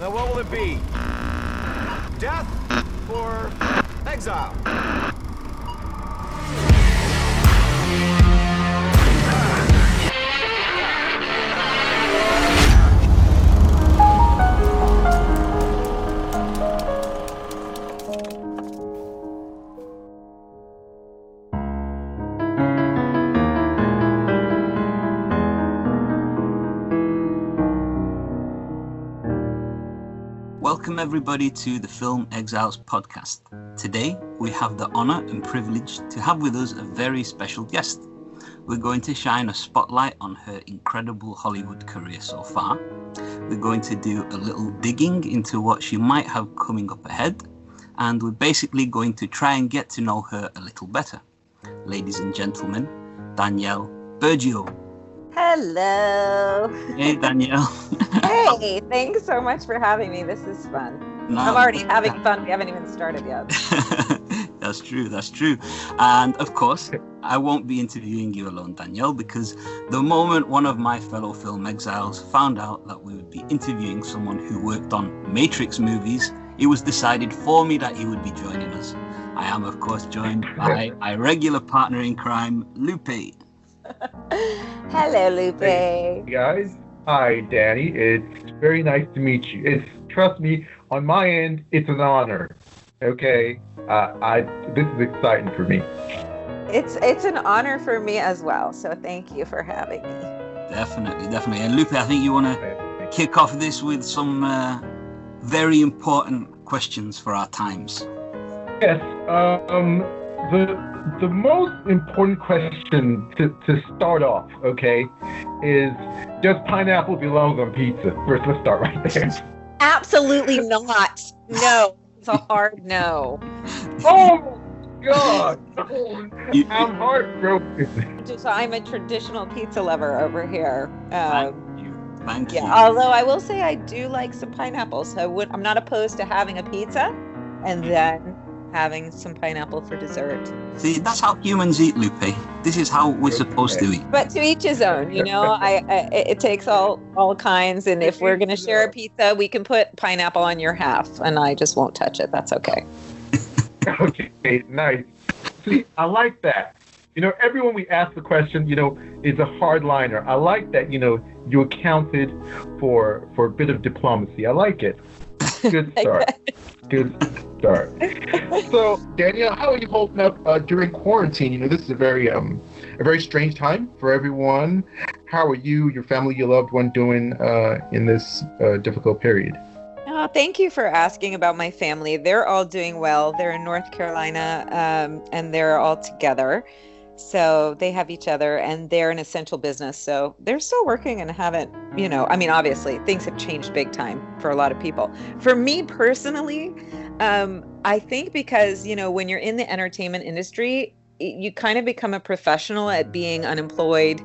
Now what will it be? Death or exile? Welcome, everybody, to the Film Exiles podcast. Today, we have the honor and privilege to have with us a very special guest. We're going to shine a spotlight on her incredible Hollywood career so far. We're going to do a little digging into what she might have coming up ahead, and we're basically going to try and get to know her a little better. Ladies and gentlemen, Danielle Burgio. Hello. Hey, Danielle. Hey, thanks so much for having me. This is fun. No, I'm already having fun. We haven't even started yet. that's true. That's true. And of course, I won't be interviewing you alone, Danielle, because the moment one of my fellow film exiles found out that we would be interviewing someone who worked on Matrix movies, it was decided for me that he would be joining us. I am, of course, joined by my regular partner in crime, Lupe. Hello, Lupe. Hey guys, hi Danny. It's very nice to meet you. It's trust me, on my end, it's an honor. Okay, uh, I this is exciting for me. It's it's an honor for me as well. So thank you for having me. Definitely, definitely. And Lupe, I think you want to kick off this with some uh, very important questions for our times. Yes. Um, the the most important question to, to start off, okay, is does pineapple belong on pizza? First, let's start right there. Absolutely not. No, it's a hard no. Oh my God! You- I'm heartbroken. Just I'm a traditional pizza lover over here. Thank Um, you. Thank yeah. you. Although I will say I do like some pineapple, so I would, I'm not opposed to having a pizza and then having some pineapple for dessert. See, that's how humans eat, Lupe. This is how we're supposed to eat. but to each his own you know I, I it it takes all all kinds and if we're going to share a pizza we can put pineapple on your half and i just won't touch it that's okay Okay, nice. See, I like that. You know, everyone we ask the question, you know, is a hardliner. I like that. You know, you accounted for for a bit of diplomacy. I like it. Good start. Good start. So, Danielle, how are you holding up uh, during quarantine? You know, this is a very um a very strange time for everyone. How are you, your family, your loved one doing uh, in this uh, difficult period? Oh, thank you for asking about my family. They're all doing well. They're in North Carolina um, and they're all together. So they have each other and they're an essential business. So they're still working and haven't, you know, I mean, obviously things have changed big time for a lot of people. For me personally, um, I think because, you know, when you're in the entertainment industry, you kind of become a professional at being unemployed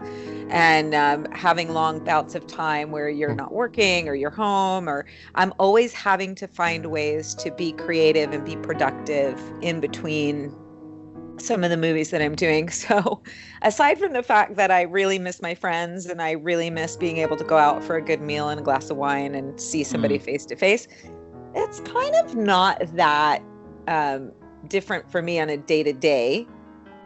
and um, having long bouts of time where you're not working or you're home or i'm always having to find ways to be creative and be productive in between some of the movies that i'm doing. So aside from the fact that i really miss my friends and i really miss being able to go out for a good meal and a glass of wine and see somebody face to face it's kind of not that um, different for me on a day to day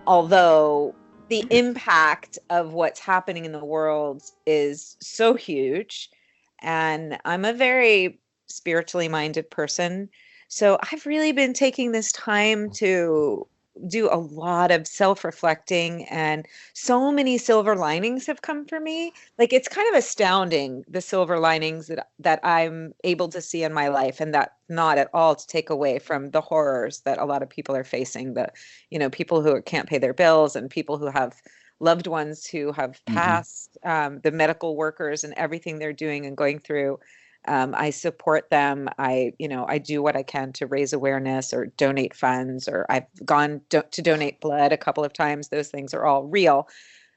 although the impact of what's happening in the world is so huge and i'm a very spiritually minded person. So i've really been taking this time to do a lot of self-reflecting and so many silver linings have come for me like it's kind of astounding the silver linings that that i'm able to see in my life and that not at all to take away from the horrors that a lot of people are facing the you know people who can't pay their bills and people who have loved ones who have Mhm. passed um, the medical workers and everything they're doing and going through um, i support them. I you know i do what i can to raise awareness or donate funds or i've gone do- to donate blood a couple of times. Those things are all real.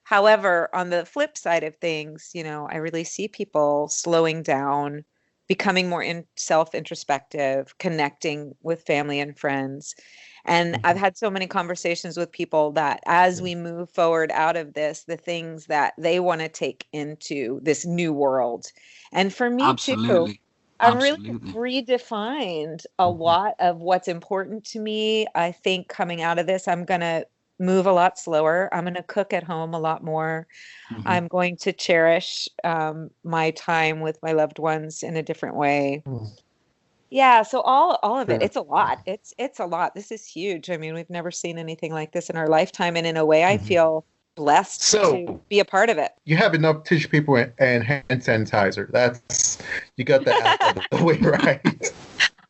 However on the flip side of things you know i really see people slowing down becoming more in self introspective connecting with family and friends and I've had so many conversations with people that as we move forward out of this, the things that they want to take into this new world. And for me too, I've really redefined a Mhm. lot of what's important to me. I think coming out of this, I'm going to move a lot slower. I'm going to cook at home a lot more. Mhm. I'm going to cherish um, my time with my loved ones in a different way. Mm. Yeah, so all all of it, Sure. it's a lot. It's it's a lot. This is huge. I mean, we've never seen anything like this in our lifetime, and in a way, I Mhm. feel blessed So- to be a part of it. You have enough tissue paper and- and hand sanitizer. That's you got that out of the way, right?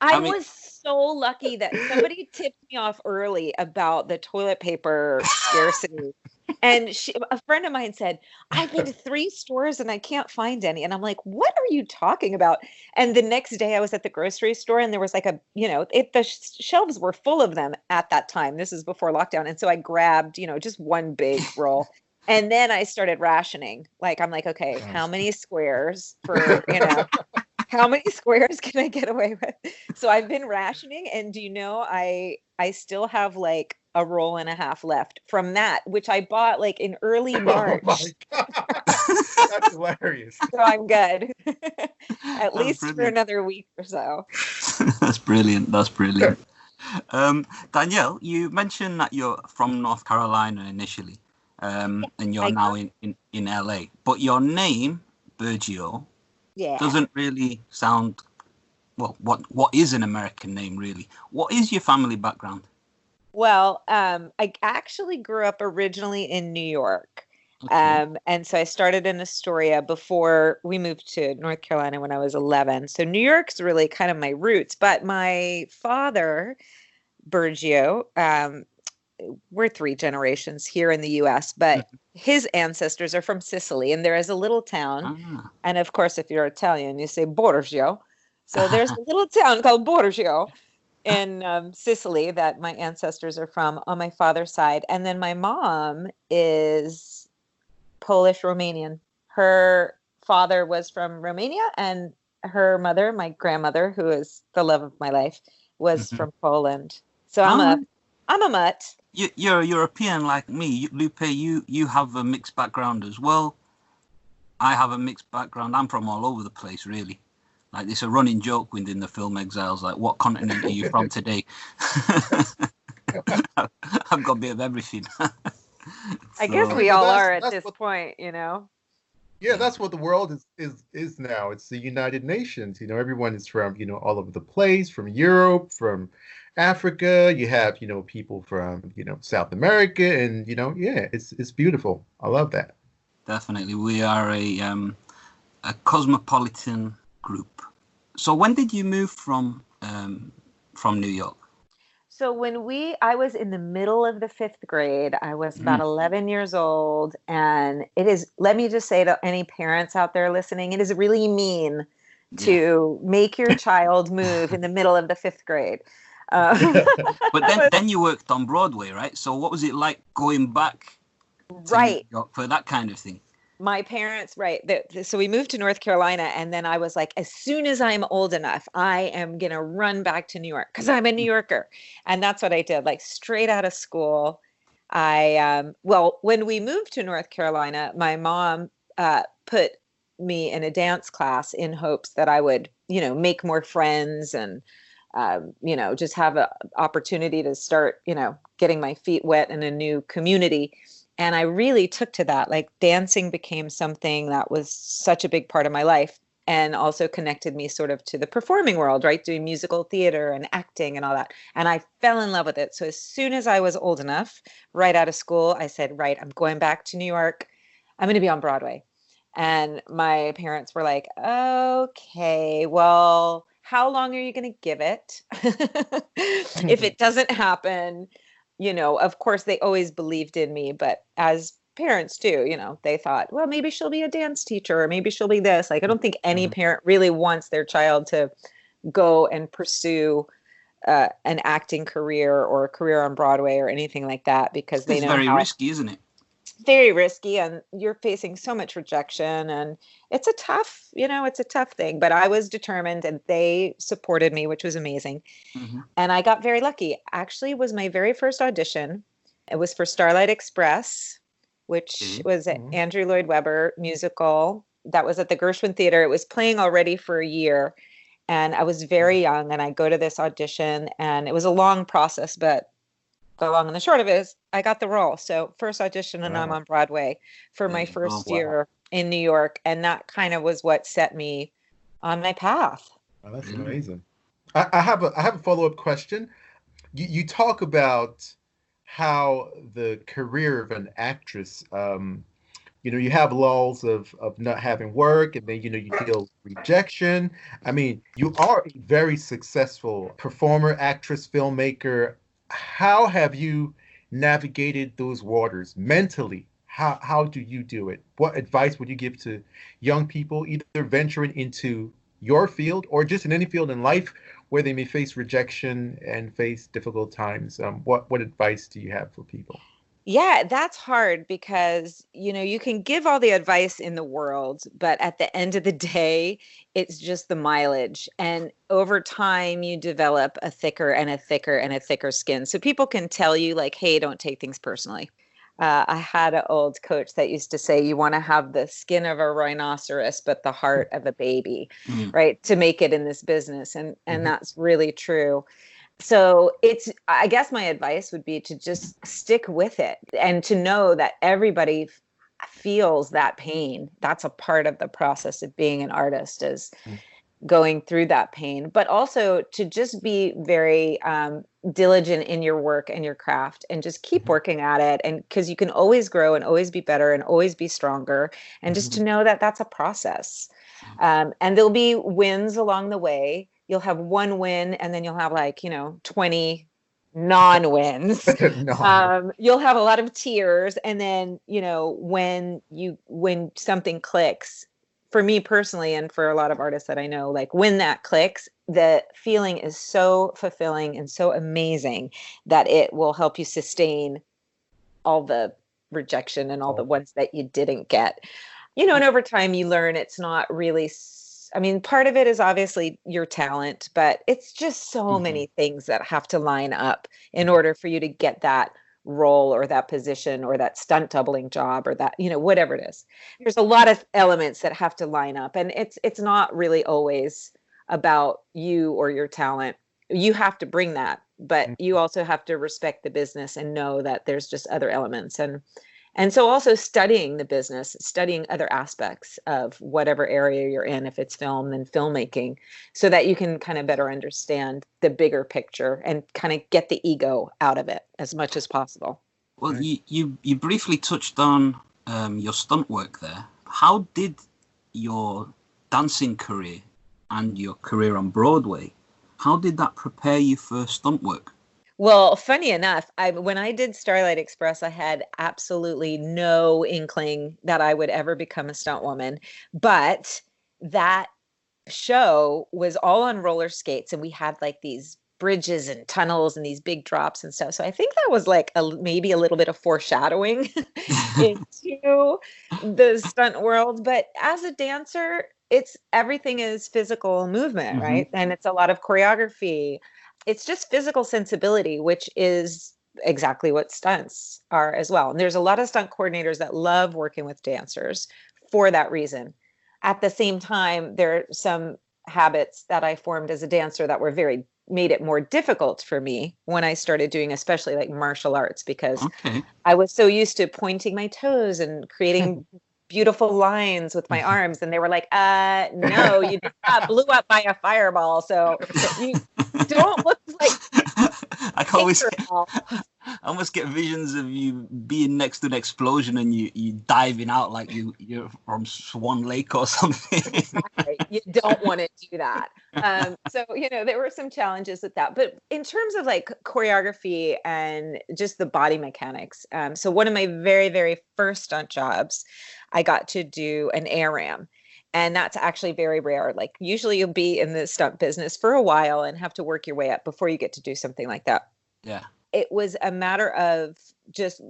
I, I mean- was so lucky that somebody tipped me off early about the toilet paper scarcity. And she, a friend of mine said, I've been to three stores and I can't find any. And I'm like, what are you talking about? And the next day I was at the grocery store and there was like a, you know, it, the sh- shelves were full of them at that time. This is before lockdown. And so I grabbed, you know, just one big roll. And then I started rationing. Like, I'm like, okay, how many squares for, you know, how many squares can I get away with? So I've been rationing, and do you know I I still have like a roll and a half left from that, which I bought like in early March. Oh my god, that's hilarious. so I'm good. At That's least for another week or so. That's brilliant. That's brilliant. Um, Danielle, you mentioned that you're from North Carolina initially, um, and you're now in, in, in LA. But your name, Burgio, Yeah. doesn't really sound well. What what is an American name really? What is your family background? Well, um, I actually grew up originally in New York. Okay. Um, and so I started in Astoria before we moved to North Carolina when I was 11. So New York's really kind of my roots. But my father, Burgio, um, we're three generations here in the US, but his ancestors are from Sicily. And there is a little town. Ah, And of course, if you're Italian, you say Burgio. So there's a little town called Burgio in um, Sicily that my ancestors are from on my father's side. And then my mom is Polish Romanian. Her father was from Romania, and her mother, my grandmother, who is the love of my life, was Mhm. from Poland. So I'm a Alright. I'm a mutt. you, you're a European like me, Lupe. You you have a mixed background as well. I have a mixed background. I'm from all over the place, really. Like it's a running joke within the film Exiles. Like, what continent are you from today? I've got a bit of everything. I guess we all that's- are at this what- point, you know. Yeah, that's what the world is is is now. It's the United Nations. You know, everyone is from you know all over the place, from Europe, from Africa. You have you know people from you know South America, and you know yeah, it's it's beautiful. I love that. Definitely, we are a um, a cosmopolitan group. So, when did you move from um, from New York? So when we, I was in the middle of the fifth grade. I was about 11 years old, and it is. Let me just say to any parents out there listening, it is really mean to make your child move in the middle of the fifth grade. Uh, But then, then you worked on Broadway, right? So, what was it like going back to New right. York for that kind of thing? my parents right the, the- so we moved to north carolina and then i was like as soon as i'm old enough i am going to run back to new york because i'm a new yorker and that's what i did like straight out of school i um, well when we moved to north carolina my mom uh, put me in a dance class in hopes that i would you know make more friends and um, you know just have an opportunity to start you know getting my feet wet in a new community and I really took to that. Like dancing became something that was such a big part of my life and also connected me sort of to the performing world, right? Doing musical theater and acting and all that. And I fell in love with it. So as soon as I was old enough, right out of school, I said, right, I'm going back to New York. I'm going to be on Broadway. And my parents were like, okay, well, how long are you going to give it? if it doesn't happen, you know, of course, they always believed in me, but as parents too, you know, they thought, well, maybe she'll be a dance teacher or maybe she'll be this. Like, I don't think any Mhm. parent really wants their child to go and pursue uh, an acting career or a career on Broadway or anything like that because they know It's know very how risky, isn't it? Very risky and you're facing so much rejection and it's a tough, you know, it's a tough thing. But I was determined and they supported me, which was amazing hmm and I got very lucky. Actually, was my very first audition. It was for Starlight Express, which Mhm. was an Mhm. Andrew Lloyd Webber musical that was at the Gershwin Theater. It was playing already for a year, And I was very young, and I go to this audition, and it was a long process, but the long and the short of it is I got the role. So first audition, and I'm on Broadway for my Oh, first wow. year in New York, and that kind of was what set me on my path. Oh, that's Mm. amazing. I, I have a I have a follow up question. You you talk about how the career of an actress, um, you know, you have lulls of of not having work, and then you know you deal with rejection. I mean, you are a very successful performer, actress, filmmaker. How have you navigated those waters mentally? How how do you do it? What advice would you give to young people either venturing into your field or just in any field in life where they may face rejection and face difficult times? Um, what what advice do you have for people? Yeah, that's hard because, you know, you can give all the advice in the world, but at the end of the day, it's just the mileage. And over time, you develop a thicker and a thicker and a thicker skin. So people can tell you, like, hey, don't take things personally. Uh, I had an old coach that used to say, you want to have the skin of a rhinoceros, but the heart of a baby, Mm. right? To make it in this business. And, and Mhm. that's really true so it's i guess my advice would be to just stick with it and to know that everybody f- feels that pain that's a part of the process of being an artist is Mm. going through that pain but also to just be very um, diligent in your work and your craft and just keep Mhm. working at it and because you can always grow and always be better and always be stronger and just to know that that's a process um, and there'll be wins along the way you'll have one win and then you'll have like you know 20 non-wins. No. um, you'll have a lot of tears and then you know when you when something clicks for me personally and for a lot of artists that i know like when that clicks the feeling is so fulfilling and so amazing that it will help you sustain all the rejection and all the ones that you didn't get. You know and over time you learn it's not really s- i mean part of it is obviously your talent but it's just so Mhm. many things that have to line up in order for you to get that role or that position or that stunt doubling job or that you know whatever it is there's a lot of elements that have to line up and it's it's not really always about you or your talent you have to bring that but Mhm. you also have to respect the business and know that there's just other elements and and so also studying the business studying other aspects of whatever area you're in if it's film and filmmaking so that you can kind of better understand the bigger picture and kind of get the ego out of it as much as possible Well, you, you you briefly touched on um, your stunt work there. How did your dancing career and your career on Broadway, how did that prepare you for stunt work? Well, funny enough, I when I did Starlight Express, I had absolutely no inkling that I would ever become a stunt woman. But that show was all on roller skates, and we had like these bridges and tunnels and these big drops and stuff. So I think that was like a, maybe a little bit of foreshadowing into the stunt world. But as a dancer, it's everything is physical movement, Mhm. right? And it's a lot of choreography it's just physical sensibility, which is exactly what stunts are as well. And there's a lot of stunt coordinators that love working with dancers for that reason. At the same time, there are some habits that I formed as a dancer that were very made it more difficult for me when I started doing especially like martial arts because Okay. I was so used to pointing my toes and creating beautiful lines with my arms and they were like uh no you just got blew up by a fireball so you don't look like I can always. I almost get visions of you being next to an explosion and you you diving out like you you're from Swan Lake or something. Right. You don't want to do that. Um, so, you know, there were some challenges with that. But in terms of like choreography and just the body mechanics, um, so one of my very, very first stunt jobs, I got to do an air ram. And that's actually very rare. Like, usually you'll be in the stunt business for a while and have to work your way up before you get to do something like that. yeah. It was a matter of just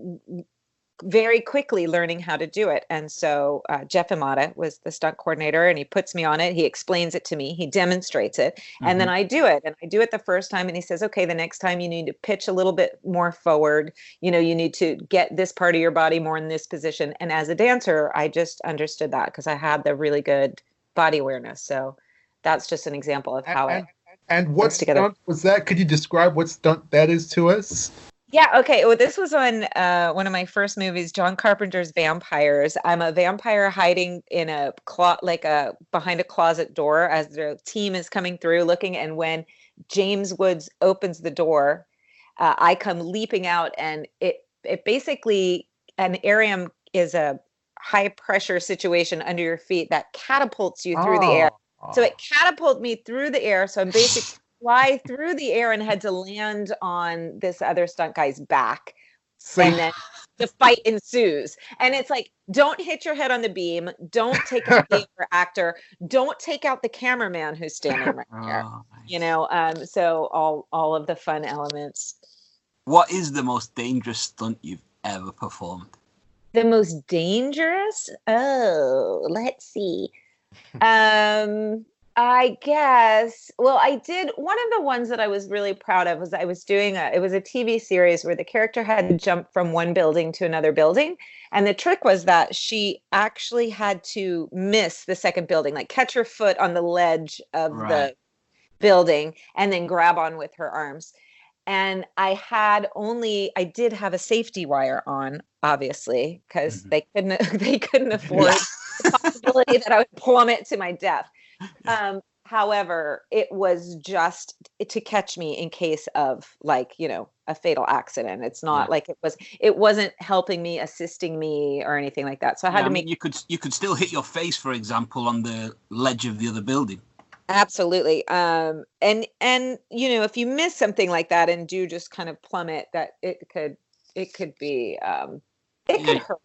very quickly learning how to do it. And so uh, Jeff Imada was the stunt coordinator and he puts me on it. He explains it to me, he demonstrates it, and then I do it. And I do it the first time. And he says, okay, the next time you need to pitch a little bit more forward. You know, you need to get this part of your body more in this position. And as a dancer, I just understood that because I had the really good body awareness. So that's just an example of how and, it. and what stunt was that? Could you describe what stunt that is to us? Yeah. Okay. Well, this was on uh, one of my first movies, John Carpenter's Vampires. I'm a vampire hiding in a clo- like a behind a closet door as the team is coming through, looking. And when James Woods opens the door, uh, I come leaping out, and it it basically an air ram is a high pressure situation under your feet that catapults you through the air. Oh. So it catapulted me through the air. So I'm basically fly through the air and had to land on this other stunt guy's back. And then the fight ensues. And it's like, don't hit your head on the beam. Don't take out the actor. Don't take out the cameraman who's standing right there. Oh, You know, um, so all all of the fun elements. What is the most dangerous stunt you've ever performed? The most dangerous? Oh, let's see. Um, I guess. Well, I did one of the ones that I was really proud of was I was doing a it was a TV series where the character had to jump from one building to another building. And the trick was that she actually had to miss the second building, like catch her foot on the ledge of the building and then grab on with her arms. And I had only I did have a safety wire on, obviously, because Mhm. they couldn't they couldn't afford the possibility that I would plummet to my death. Um, however, it was just to catch me in case of like, you know, a fatal accident. It's not Yeah. like it was it wasn't helping me, assisting me or anything like that. So I had Yeah, to I mean, make you could you could still hit your face, for example, on the ledge of the other building. absolutely um and and you know if you miss something like that and do just kind of plummet that it could it could be um it could hurt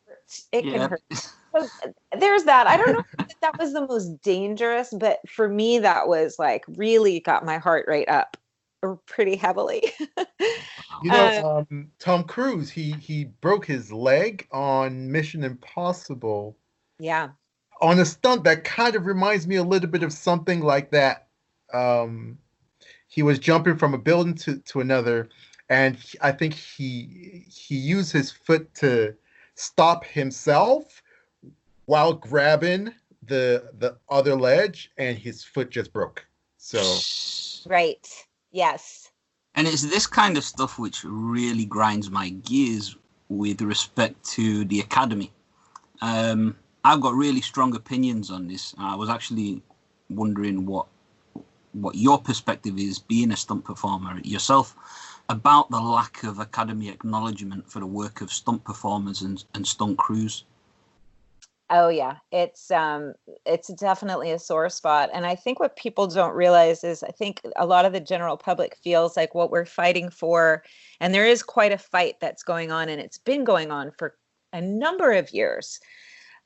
it Yeah. hurt so uh, there's that. I don't know if that was the most dangerous, but for me, that was like really got my heart rate up pretty heavily. You know, um, Tom Cruise, he he broke his leg on Mission Impossible yeah. on a stunt that kind of reminds me a little bit of something like that. Um, he was jumping from a building to, to another, and he- I think he he used his foot to stop himself while grabbing the the other ledge, and his foot just broke. So Right. Yes. And it's this kind of stuff which really grinds my gears with respect to the academy. Um, I've got really strong opinions on this. I was actually wondering what what your perspective is, being a stunt performer yourself, about the lack of academy acknowledgement for the work of stunt performers and, and stunt crews. Oh yeah, it's um it's definitely a sore spot and I think what people don't realize is I think a lot of the general public feels like what we're fighting for and there is quite a fight that's going on and it's been going on for a number of years.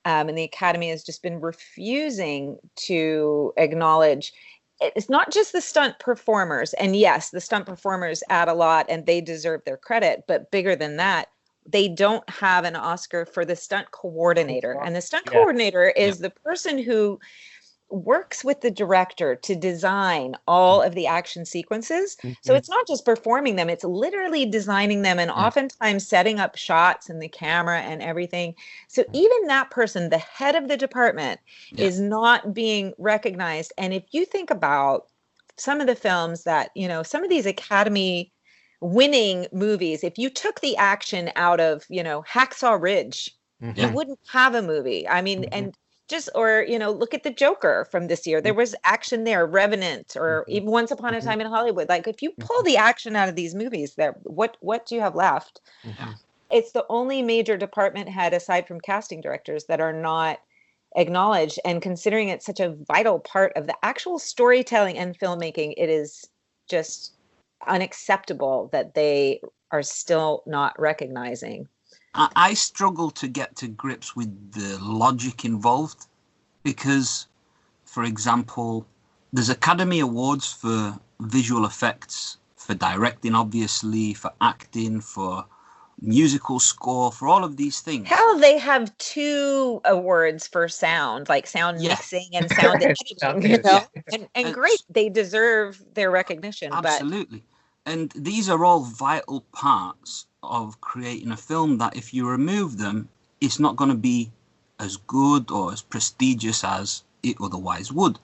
Um, and the academy has just been refusing to acknowledge it's not just the stunt performers and yes the stunt performers add a lot and they deserve their credit but bigger than that they don't have an oscar for the stunt coordinator. And the stunt Yeah. coordinator is the person who works with the director to design all mm. of the action sequences. So Mhm. it's not just performing them it's literally designing them and mm. oftentimes setting up shots and the camera and everything. So mm. even that person the head of the department Yeah. is not being recognized. And if you think about some of the films that you know some of these academy winning movies if you took the action out of you know hacksaw ridge Mhm. you wouldn't have a movie i mean Mhm. and just or you know look at the joker from this year there was action there revenant or Mhm. even once upon a Mhm. time in hollywood like if you pull the action out of these movies there what what do you have left Mhm. it's the only major department head aside from casting directors that are not acknowledged and considering it's such a vital part of the actual storytelling and filmmaking it is just unacceptable that they are still not recognizing I, I struggle to get to grips with the logic involved because, for example, there's Academy Awards for visual effects, for directing, obviously, for acting, for musical score, for all of these things. hell they have two awards for sound like sound Yeah. mixing and sound Sound editing you know editing. and, and And great they deserve their recognition but Absolutely. And these are all vital parts of creating a film that if you remove them, it's not going to be as good or as prestigious as it otherwise would.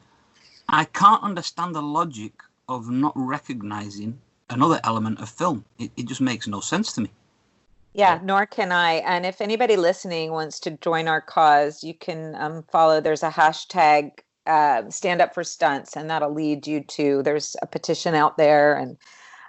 I can't understand the logic of not recognizing another element of film. It, it just makes no sense to me. Yeah, nor can I. And if anybody listening wants to join our cause, you can um, follow. There's a hashtag uh, stand up for stunts, and that'll lead you to. There's a petition out there, and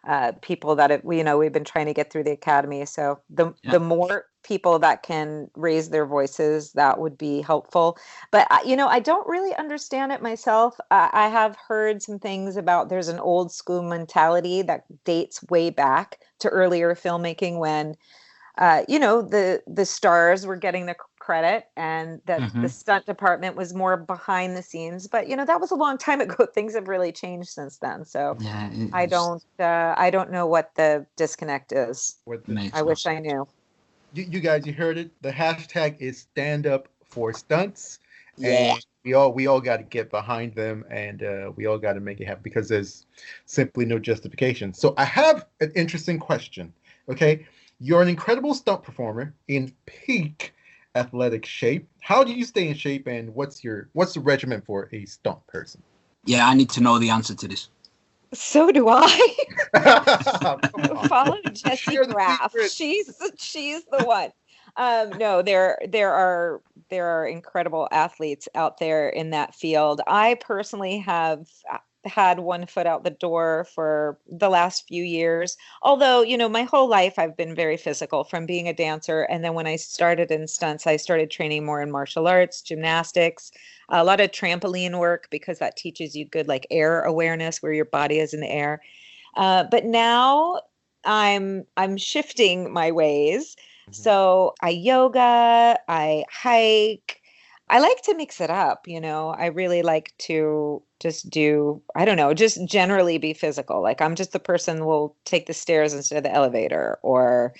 uh, people that have, you know we've been trying to get through the academy. So the Yeah. the more people that can raise their voices, that would be helpful. But you know, I don't really understand it myself. I, I have heard some things about there's an old school mentality that dates way back to earlier filmmaking when uh, you know the the stars were getting the credit and that the Mhm. stunt department was more behind the scenes but you know that was a long time ago things have really changed since then so Yeah, i don't uh, i don't know what the disconnect is What the- i wish i knew you, you guys, you heard it. The hashtag is stand up for stunts. Yeah. And we all we all got to get behind them, and uh, we all got to make it happen because there's simply no justification. So I have an interesting question. Okay, you're an incredible stunt performer in peak athletic shape. How do you stay in shape, and what's your what's the regimen for a stunt person? Yeah, I need to know the answer to this. so do i follow Jessie Share Graff. She's she's the one. Um, no, there there are there are incredible athletes out there in that field. I personally have uh, had one foot out the door for the last few years. Although, you know, my whole life I've been very physical from being a dancer and then when I started in stunts, I started training more in martial arts, gymnastics, a lot of trampoline work because that teaches you good like air awareness where your body is in the air. Uh, but now I'm I'm shifting my ways. Mhm. So I yoga, I hike. I like to mix it up, you know. I really like to just do, I don't know, just generally be physical. Like I'm just the person will take the stairs instead of the elevator or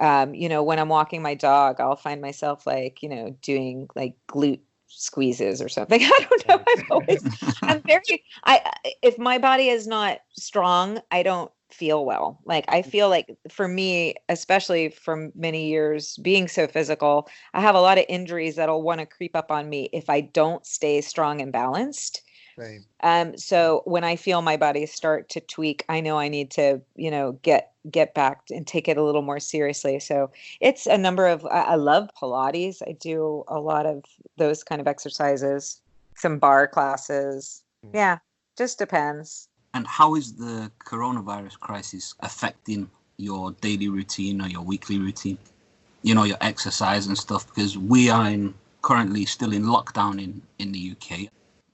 um, you know, when I'm walking my dog, I'll find myself like, you know, doing like glute squeezes or something. I don't know. I've always I'm very I- if my body is not strong, I don't feel well. Like I feel like for me, especially from many years being so physical, I have a lot of injuries that'll want to creep up on me if I don't stay strong and balanced. Same. Um so when I feel my body start to tweak, I know I need to, you know, get get back and take it a little more seriously. So it's a number of I, I love Pilates. I do a lot of those kind of exercises, some bar classes. Mm. Yeah, just depends. And how is the coronavirus crisis affecting your daily routine or your weekly routine? You know, your exercise and stuff, because we are in currently still in lockdown in, in the UK.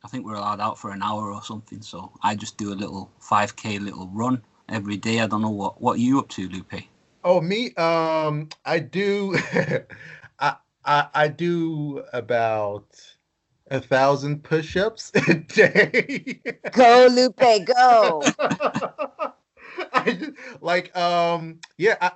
I think we're allowed out for an hour or something. So I just do a little 5k little run every day. I don't know what what you up to, Lupe. Oh, me? Um, I do. I, I I do about a thousand push-ups a day. Go, Lupe, go. I like um yeah I,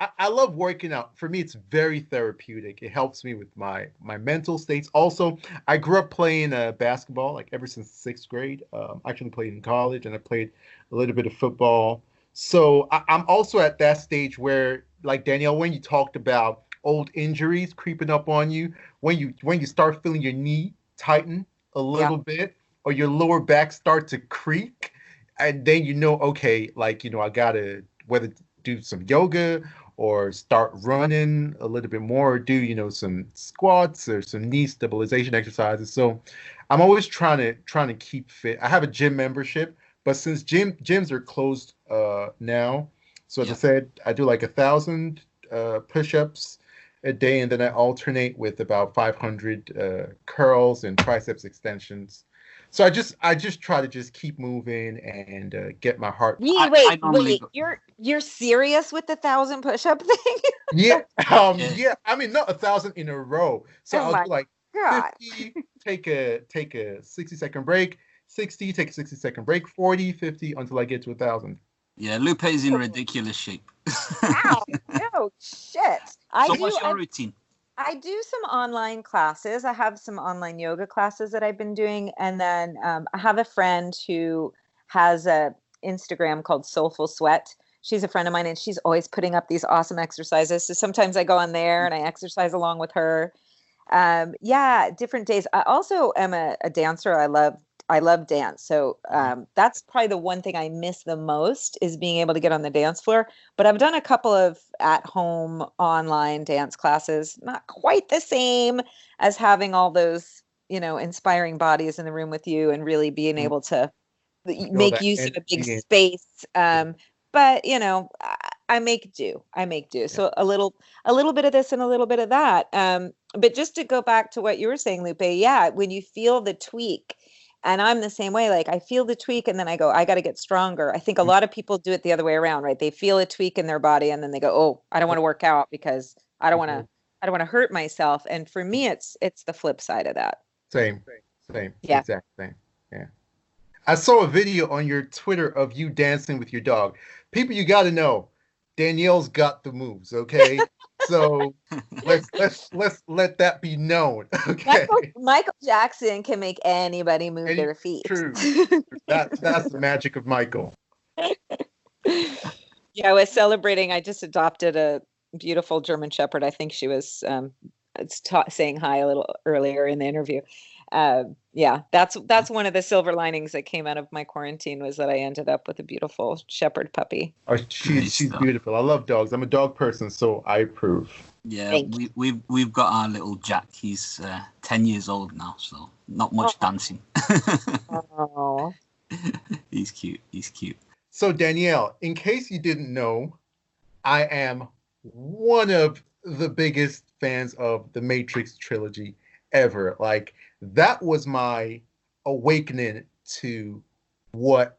I I love working out. For me, it's very therapeutic. It helps me with my my mental states. Also, I grew up playing uh, basketball like ever since sixth grade. Um, I actually played in college, and I played a little bit of football. So I, I'm also at that stage where, like Danielle, when you talked about old injuries creeping up on you, when you when you start feeling your knee tighten a little bit, or your lower back start to creak, and then you know, okay, like you know, I gotta whether do some yoga or start running a little bit more, or do you know some squats or some knee stabilization exercises. So I'm always trying to trying to keep fit. I have a gym membership, but since gym gyms are closed uh, now, so as Yeah. I said, I do like a thousand uh, push-ups a day, and then I alternate with about 500 uh, curls and triceps extensions. So I just I just try to just keep moving and uh, get my heart. Wait, I- wait, I wait. go- You're you're serious with the thousand push-up thing? Yeah, um, Yeah. yeah. I mean, not a thousand in a row. So Oh I'll my do like God. 50, take a take a 60 second break, 60, take a 60 second break, 40, 50 until I get to a thousand. Yeah, Lupe's in ridiculous shape. Wow. no shit. I so do. what's your I, routine? I do some online classes. I have some online yoga classes that I've been doing, and then um, I have a friend who has a Instagram called Soulful Sweat. She's a friend of mine, and she's always putting up these awesome exercises. So sometimes I go on there and I exercise along with her. Um, yeah, different days. I also am a, a dancer. I love I love dance. So um, that's probably the one thing I miss the most is being able to get on the dance floor. But I've done a couple of at home online dance classes, not quite the same as having all those, you know, inspiring bodies in the room with you and really being Mhm. able to make use of a big space. Um, but you know, I, I make do. I make do. So a little, a little bit of this and a little bit of that. Um, but just to go back to what you were saying, Lupe, yeah, when you feel the tweak, and I'm the same way. Like I feel the tweak, and then I go, I got to get stronger. I think a Mm. lot of people do it the other way around, right? They feel a tweak in their body, and then they go, Oh, I don't want to work out because I don't want to. I don't want to hurt myself. And for me, it's it's the flip side of that. Same, same, Yeah. exact same. Yeah. I saw a video on your Twitter of you dancing with your dog. People, you got to know, Danielle's got the moves. Okay, so let's let's let's let that be known. Okay, Michael, Michael Jackson can make anybody move Any- their feet. true. that that's the magic of Michael. yeah, I was celebrating. I just adopted a beautiful German Shepherd. I think she was um, it's ta- saying hi a little earlier in the interview. Uh, yeah, that's that's one of the silver linings that came out of my quarantine was that I ended up with a beautiful Shepherd puppy. Oh, she's Nice she's beautiful. I love dogs. I'm a dog person, so I approve. Yeah, Thank we, we've we've got our little Jack. He's uh, ten years old now, so not much Oh. dancing. Oh, he's cute. He's cute. So Danielle, in case you didn't know, I am one of the biggest fans of the Matrix trilogy ever. Like that was my awakening to what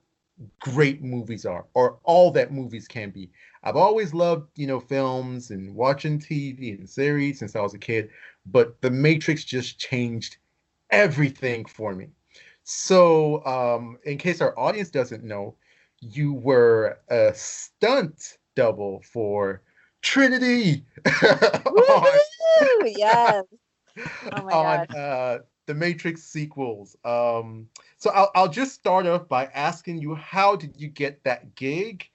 great movies are or all that movies can be. I've always loved, you know, films and watching TV and series since I was a kid, but The Matrix just changed everything for me. So, um, in case our audience doesn't know, you were a stunt double for Trinity on, yes. Oh my on gosh. uh, the Matrix sequels. Um, so I'll, I'll just start off by asking you, how did you get that gig?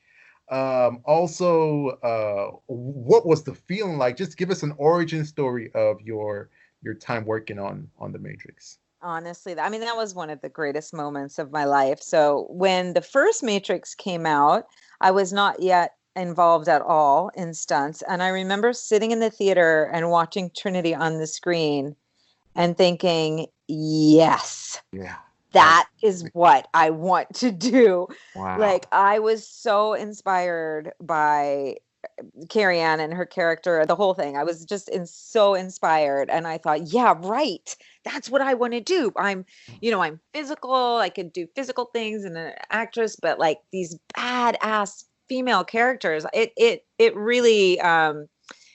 Um, also, uh, what was the feeling like? Just give us an origin story of your your time working on on the Matrix. honestly i mean that was one of the greatest moments of my life so when the first matrix came out i was not yet involved at all in stunts and i remember sitting in the theater and watching trinity on the screen and thinking yes Yeah. that is what i want to do Wow. like i was so inspired by Carrie-Anne and her character, the whole thing. I was just in so inspired. And I thought, yeah, right. That's what I want to do. I'm, you know, I'm physical. I can do physical things and an actress, but like these badass female characters, it it it really um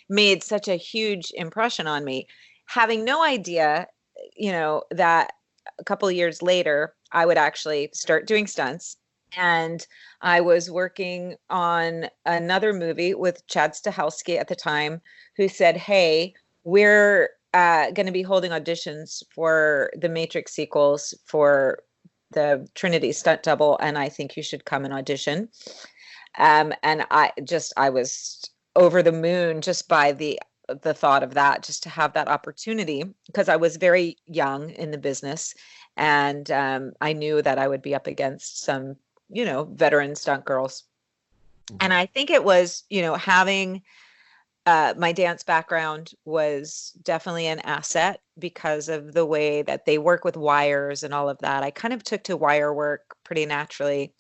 made such a huge impression on me. Having no idea, you know, that a couple years later, I would actually start doing stunts. And I was working on another movie with Chad Stahelski at the time, who said, Hey, we're uh, going to be holding auditions for the Matrix sequels for the Trinity stunt double, and I think you should come and audition. Um, and I just, I was over the moon just by the the thought of that just to have that opportunity because I was very young in the business and um, I knew that I would be up against some you know veteran stunt girls. And i think it was you know having uh, my dance background was definitely an asset because of the way that they work with wires and all of that. I kind of took to wire work pretty naturally.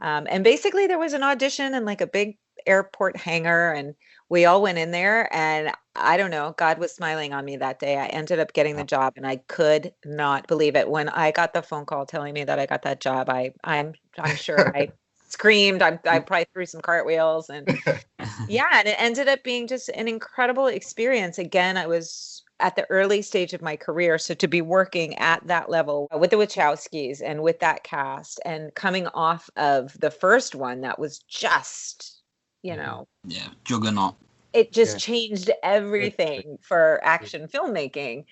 Um, and basically there was an audition and like a big airport hangar and we all went in there and i don't know god was smiling on me that day. I ended up getting the job and i could not believe it. When i got the phone call telling me that i got that job i i'm i'm sure i screamed. I, I probably threw some cartwheels and yeah and it ended up being just an incredible experience. Again i was at the early stage of my career so to be working at that level with the wachowskis and with that cast and coming off of the first one that was just you know yeah, juggernaut. it just Yeah. changed everything for action filmmaking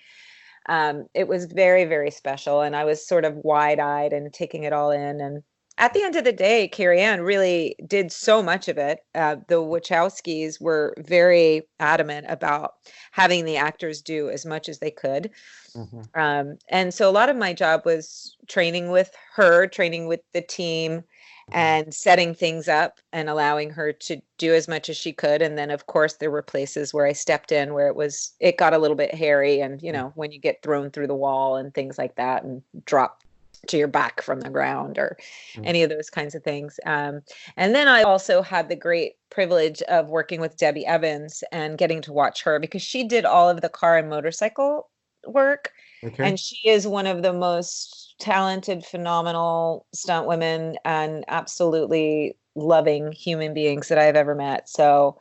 um, it was very very special and i was sort of wide-eyed and taking it all in and at the end of the day, Carrie-Anne really did so much of it. Uh, the Wachowskis were very adamant about having the actors do as much as they could. Mhm. Um, and so a lot of my job was training with her, training with the team, and setting things up and allowing her to do as much as she could. And then, of course, there were places where I stepped in where it was, it got a little bit hairy. And, you know, when you get thrown through the wall and things like that and drop to your back from the ground or Mm. any of those kinds of things. Um, and then I also had the great privilege of working with Debbie Evans and getting to watch her because she did all of the car and motorcycle work. Okay. And she is one of the most talented, phenomenal stunt women and absolutely loving human beings that I've ever met. So,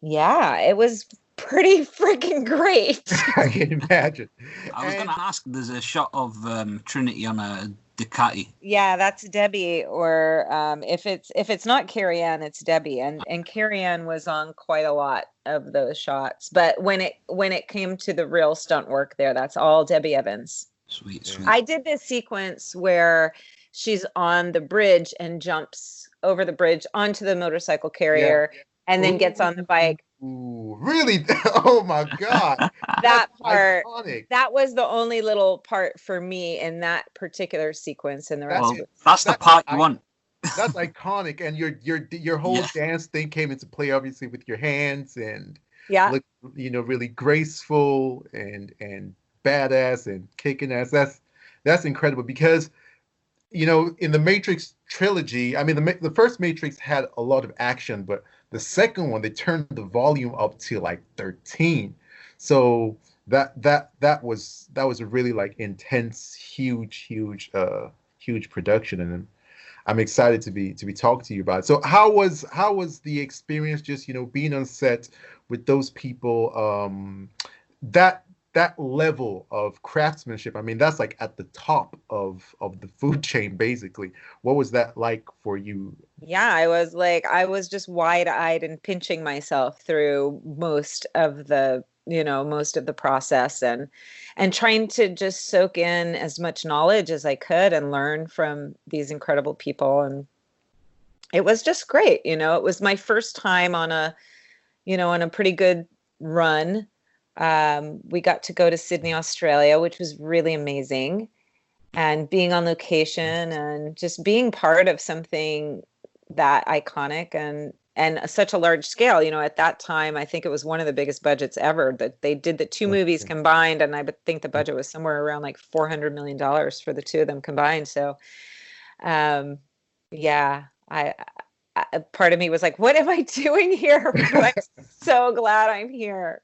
yeah, it was pretty freaking great. I can imagine. I was And- going to ask. There's a shot of um, Trinity on a Ducati. yeah, that's Debbie. Or um, if it's if it's not Carrie-Anne, it's Debbie. And and Carrie-Anne was on quite a lot of those shots. But when it when it came to the real stunt work there, that's all Debbie Evans. Sweet, sweet. I did this sequence where she's on the bridge and jumps over the bridge onto the motorcycle carrier and then gets on the bike. Ooh, really? Oh my God. That part iconic. that was the only little part for me in that particular sequence and the rest well, of it. that's the part you want. That's iconic, and your your your whole Yeah. dance thing came into play, obviously, with your hands and Yeah. look, you know, really graceful and and badass and kicking ass. That's that's incredible because, you know, in the Matrix trilogy, I mean, the the first Matrix had a lot of action, but the second one they turned the volume up to like thirteen. So that that that was that was a really like intense, huge, huge, uh, huge production, and I'm excited to be to be talking to you about it. So how was how was the experience just you know being on set with those people um that that level of craftsmanship i mean that's like at the top of of the food chain basically what was that like for you Yeah, I was like I was just wide-eyed and pinching myself through most of the, you know, most of the process and and trying to just soak in as much knowledge as I could and learn from these incredible people and it was just great, you know. It was my first time on a you know, on a pretty good run. Um, we got to go to Sydney, Australia, which was really amazing. And being on location and just being part of something that iconic and and such a large scale you know at that time i think it was one of the biggest budgets ever that they did the two movies combined and i think the budget was somewhere around like 400 million dollars for the two of them combined. So um yeah i, I part of me was like what am i doing here? I'm so glad i'm here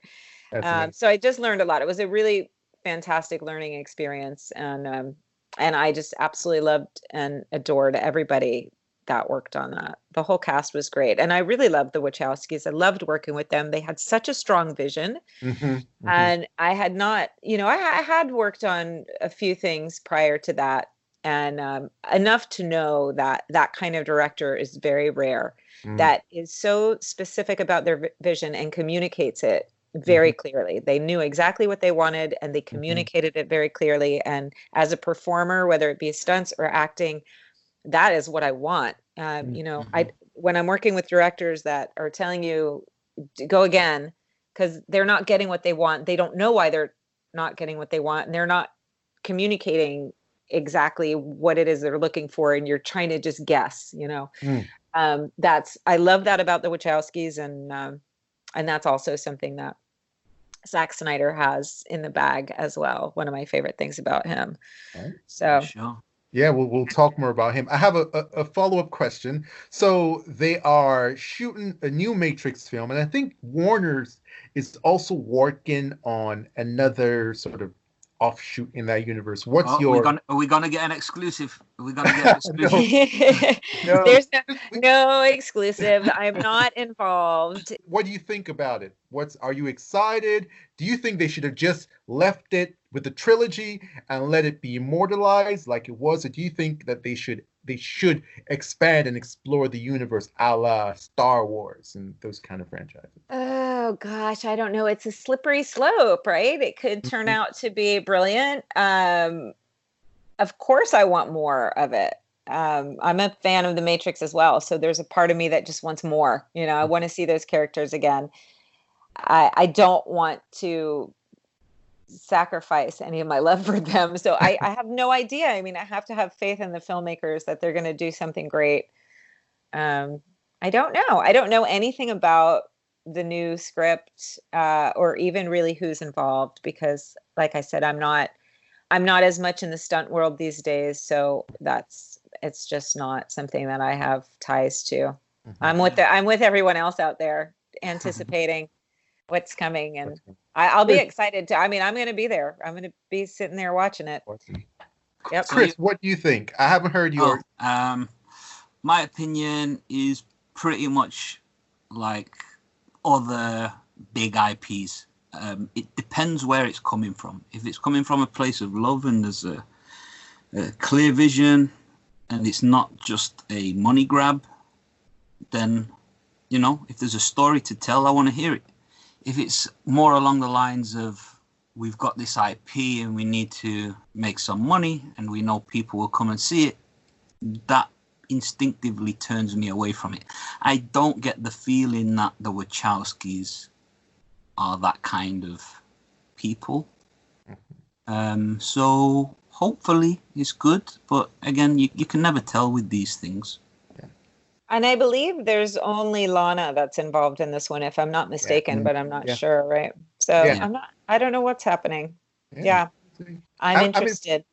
um, so I just learned a lot. It was a really fantastic learning experience, and um, and I just absolutely loved and adored everybody that worked on that. The whole cast was great, and I really loved the Wachowskis. I loved working with them. They had such a strong vision, Mhm, mhm. and I had not, you know, I, I had worked on a few things prior to that, and um, enough to know that that kind of director is very rare Mm. that is so specific about their vi- vision and communicates it very clearly. They knew exactly what they wanted and they communicated it very clearly. And as a performer, whether it be stunts or acting, that is what I want. Um, you know, I when I'm working with directors that are telling you go again because they're not getting what they want, they don't know why they're not getting what they want, and they're not communicating exactly what it is they're looking for, and you're trying to just guess. You know, Mm. um, that's I love that about the Wachowskis, and um, and that's also something that Zack Snyder has in the bag as well. One of my favorite things about him. Right. So Sure. Yeah, we'll, we'll talk more about him. I have a, a, a follow up question. So they are shooting a new Matrix film, and I think Warner's is also working on another sort of offshoot in that universe. What's Oh, are, we your gonna, are we gonna get an exclusive? Are we gonna get an exclusive? No. there's no, no exclusive. I'm not involved. what do you think about it? What's are you excited? Do you think they should have just left it with the trilogy and let it be immortalized like it was, or do you think that they should they should expand and explore the universe a la Star Wars and those kind of franchises? Oh gosh, I don't know. It's a slippery slope, right? It could turn Mhm. out to be brilliant. Um, of course, I want more of it. um, I'm a fan of the Matrix as well. So there's a part of me that just wants more. You know, I want to see those characters again. I, I don't want to sacrifice any of my love for them. So I, I have no idea. I mean, I have to have faith in the filmmakers that they're going to do something great. Um, I don't know. I don't know anything about the new script uh, or even really who's involved because, like I said, I'm not. I'm not as much in the stunt world these days, so that's it's just not something that I have ties to. Mhm. I'm with the I'm with everyone else out there anticipating what's coming, and I, I'll be excited to. I mean, I'm going to be there. I'm going to be sitting there watching it. Yep. So Chris, what do you think? I haven't heard Oh, your. um, my opinion is pretty much like other big IPs. Um, it depends where it's coming from. If it's coming from a place of love and there's a, a clear vision, and it's not just a money grab, then you know, if there's a story to tell, I want to hear it. If it's more along the lines of we've got this IP and we need to make some money and we know people will come and see it, that instinctively turns me away from it. I don't get the feeling that the Wachowskis are that kind of people. Um, so hopefully it's good, but again, you, you can never tell with these things. And I believe there's only Lana that's involved in this one, if I'm not mistaken, Mm, but I'm not yeah. sure, right? So Yeah. I'm not. I don't know what's happening. Yeah. Yeah, I'm I- I mean- interested.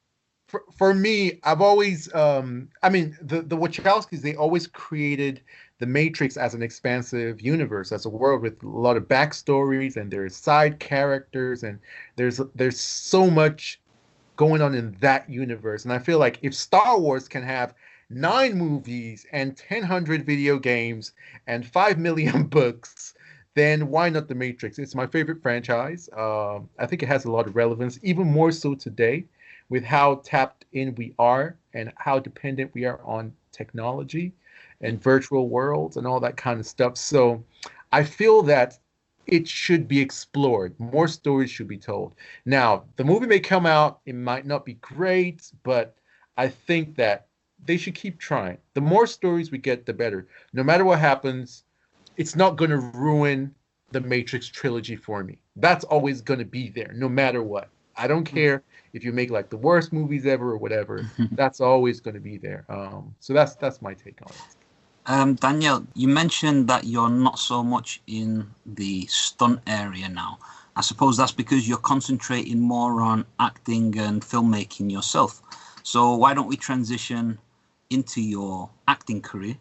for, for me, I've always, um, I mean, the the Wachowskis they always created the Matrix as an expansive universe, as a world with a lot of backstories, and there's side characters, and there's there's so much going on in that universe. And I feel like if Star Wars can have nine movies and 1,000 video games and 5 million books, then why not The Matrix? It's my favorite franchise. Um, I think it has a lot of relevance, even more so today with how tapped in we are and how dependent we are on technology and virtual worlds and all that kind of stuff. So I feel that it should be explored. More stories should be told. Now, the movie may come out, it might not be great, but I think that they should keep trying. The more stories we get, the better. No matter what happens, it's not going to ruin the Matrix trilogy for me. That's always going to be there, no matter what. I don't care if you make like the worst movies ever or whatever. that's always going to be there. Um, so that's that's my take on it. Um, Danielle, you mentioned that you're not so much in the stunt area now. I suppose that's because you're concentrating more on acting and filmmaking yourself. So why don't we transition into your acting career?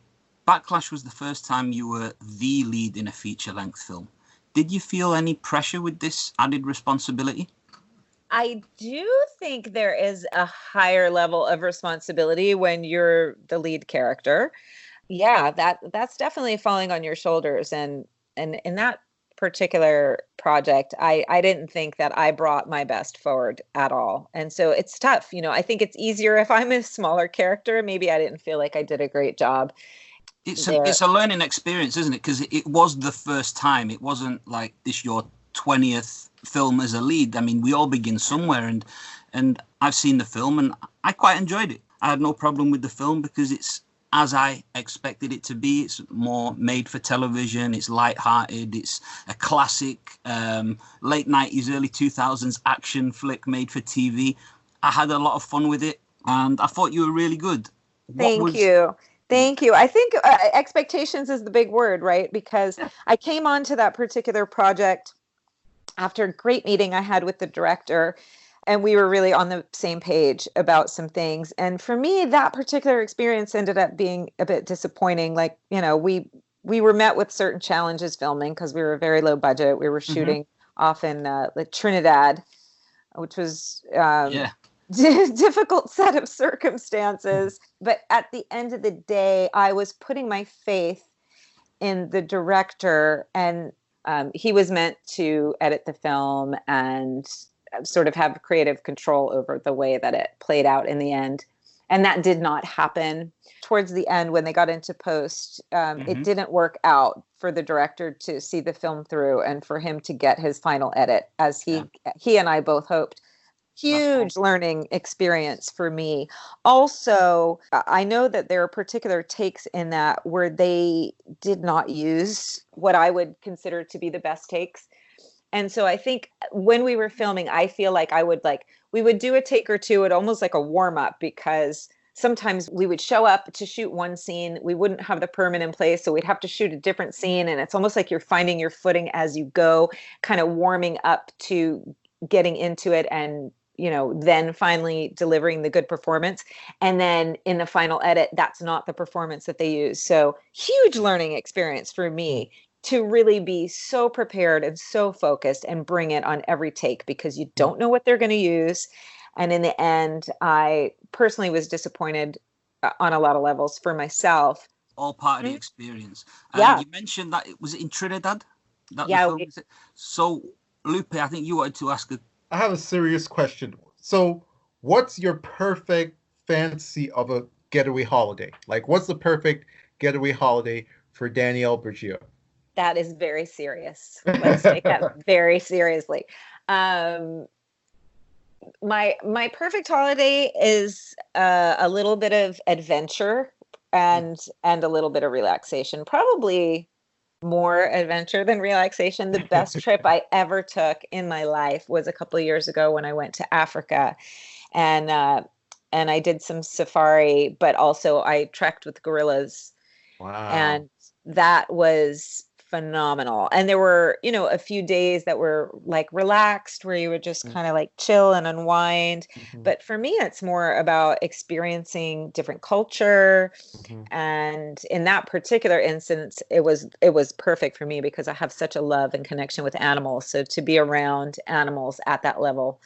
Backlash was the first time you were the lead in a feature length film. Did you feel any pressure with this added responsibility? I do think there is a higher level of responsibility when you're the lead character. Yeah, that that's definitely falling on your shoulders and and in that particular project, I I didn't think that I brought my best forward at all. And so it's tough, you know. I think it's easier if I'm a smaller character, maybe I didn't feel like I did a great job. It's a, it's a learning experience, isn't it? Because it was the first time. It wasn't like this your twentieth film as a lead. I mean, we all begin somewhere, and and I've seen the film, and I quite enjoyed it. I had no problem with the film because it's as I expected it to be. It's more made for television. It's light-hearted. It's a classic um, late nineties, early two thousands action flick made for TV. I had a lot of fun with it, and I thought you were really good. Thank was- you. Thank you. I think uh, expectations is the big word, right? Because I came onto that particular project after a great meeting I had with the director, and we were really on the same page about some things. And for me, that particular experience ended up being a bit disappointing. Like, you know, we we were met with certain challenges filming because we were a very low budget. We were Mhm. shooting off in uh, like Trinidad, which was um, Yeah. difficult set of circumstances. But at the end of the day, I was putting my faith in the director, and um, he was meant to edit the film and sort of have creative control over the way that it played out in the end. And that did not happen. Towards the end, when they got into post, um, Mhm. it didn't work out for the director to see the film through and for him to get his final edit as he he and I both hoped huge learning experience for me. Also, I know that there are particular takes in that where they did not use what I would consider to be the best takes. And so I think uh, when we were filming, I feel like I would like we would do a take or two at almost like a warm up because sometimes we would show up to shoot one scene we wouldn't have the permit in place so we'd have to shoot a different scene and it's almost like you're finding your footing as you go kind of warming up to getting into it and you know then finally delivering the good performance. And then in the final edit that's not the performance that they use. So huge learning experience for me to really be so prepared and so focused and bring it on every take because you don't know what they're going to use and in the end i personally was disappointed uh, on a lot of levels for myself All part of the Mhm. experience. Yeah. Uh, you mentioned that it was in Trinidad. That Yeah, film it? So, Lupe, I think you wanted to ask a I have a serious question. So, what's your perfect fantasy of a getaway holiday? Like, what's the perfect getaway holiday for Danielle Burgio? That is very serious. Let's take that very seriously. Um my my perfect holiday is uh, a little bit of adventure and and a little bit of relaxation probably more adventure than relaxation. The best trip i ever took in my life was a couple of years ago when i went to africa and uh and i did some safari but also i trekked with gorillas Wow. and that was phenomenal and there were you know a few days that were like relaxed where you would just Mm. kind of like chill and unwind Mhm, but for me it's more about experiencing different culture mhm. and in that particular instance it was it was perfect for me because i have such a love and connection with animals so to be around animals at that level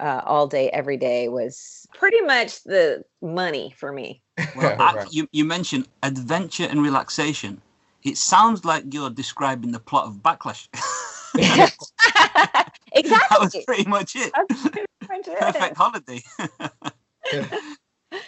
uh, all day every day was pretty much the money for me Well, Right. you, you mentioned adventure and relaxation. It sounds like you're describing the plot of Backlash. exactly. that was pretty much it. That's pretty much it. Perfect holiday.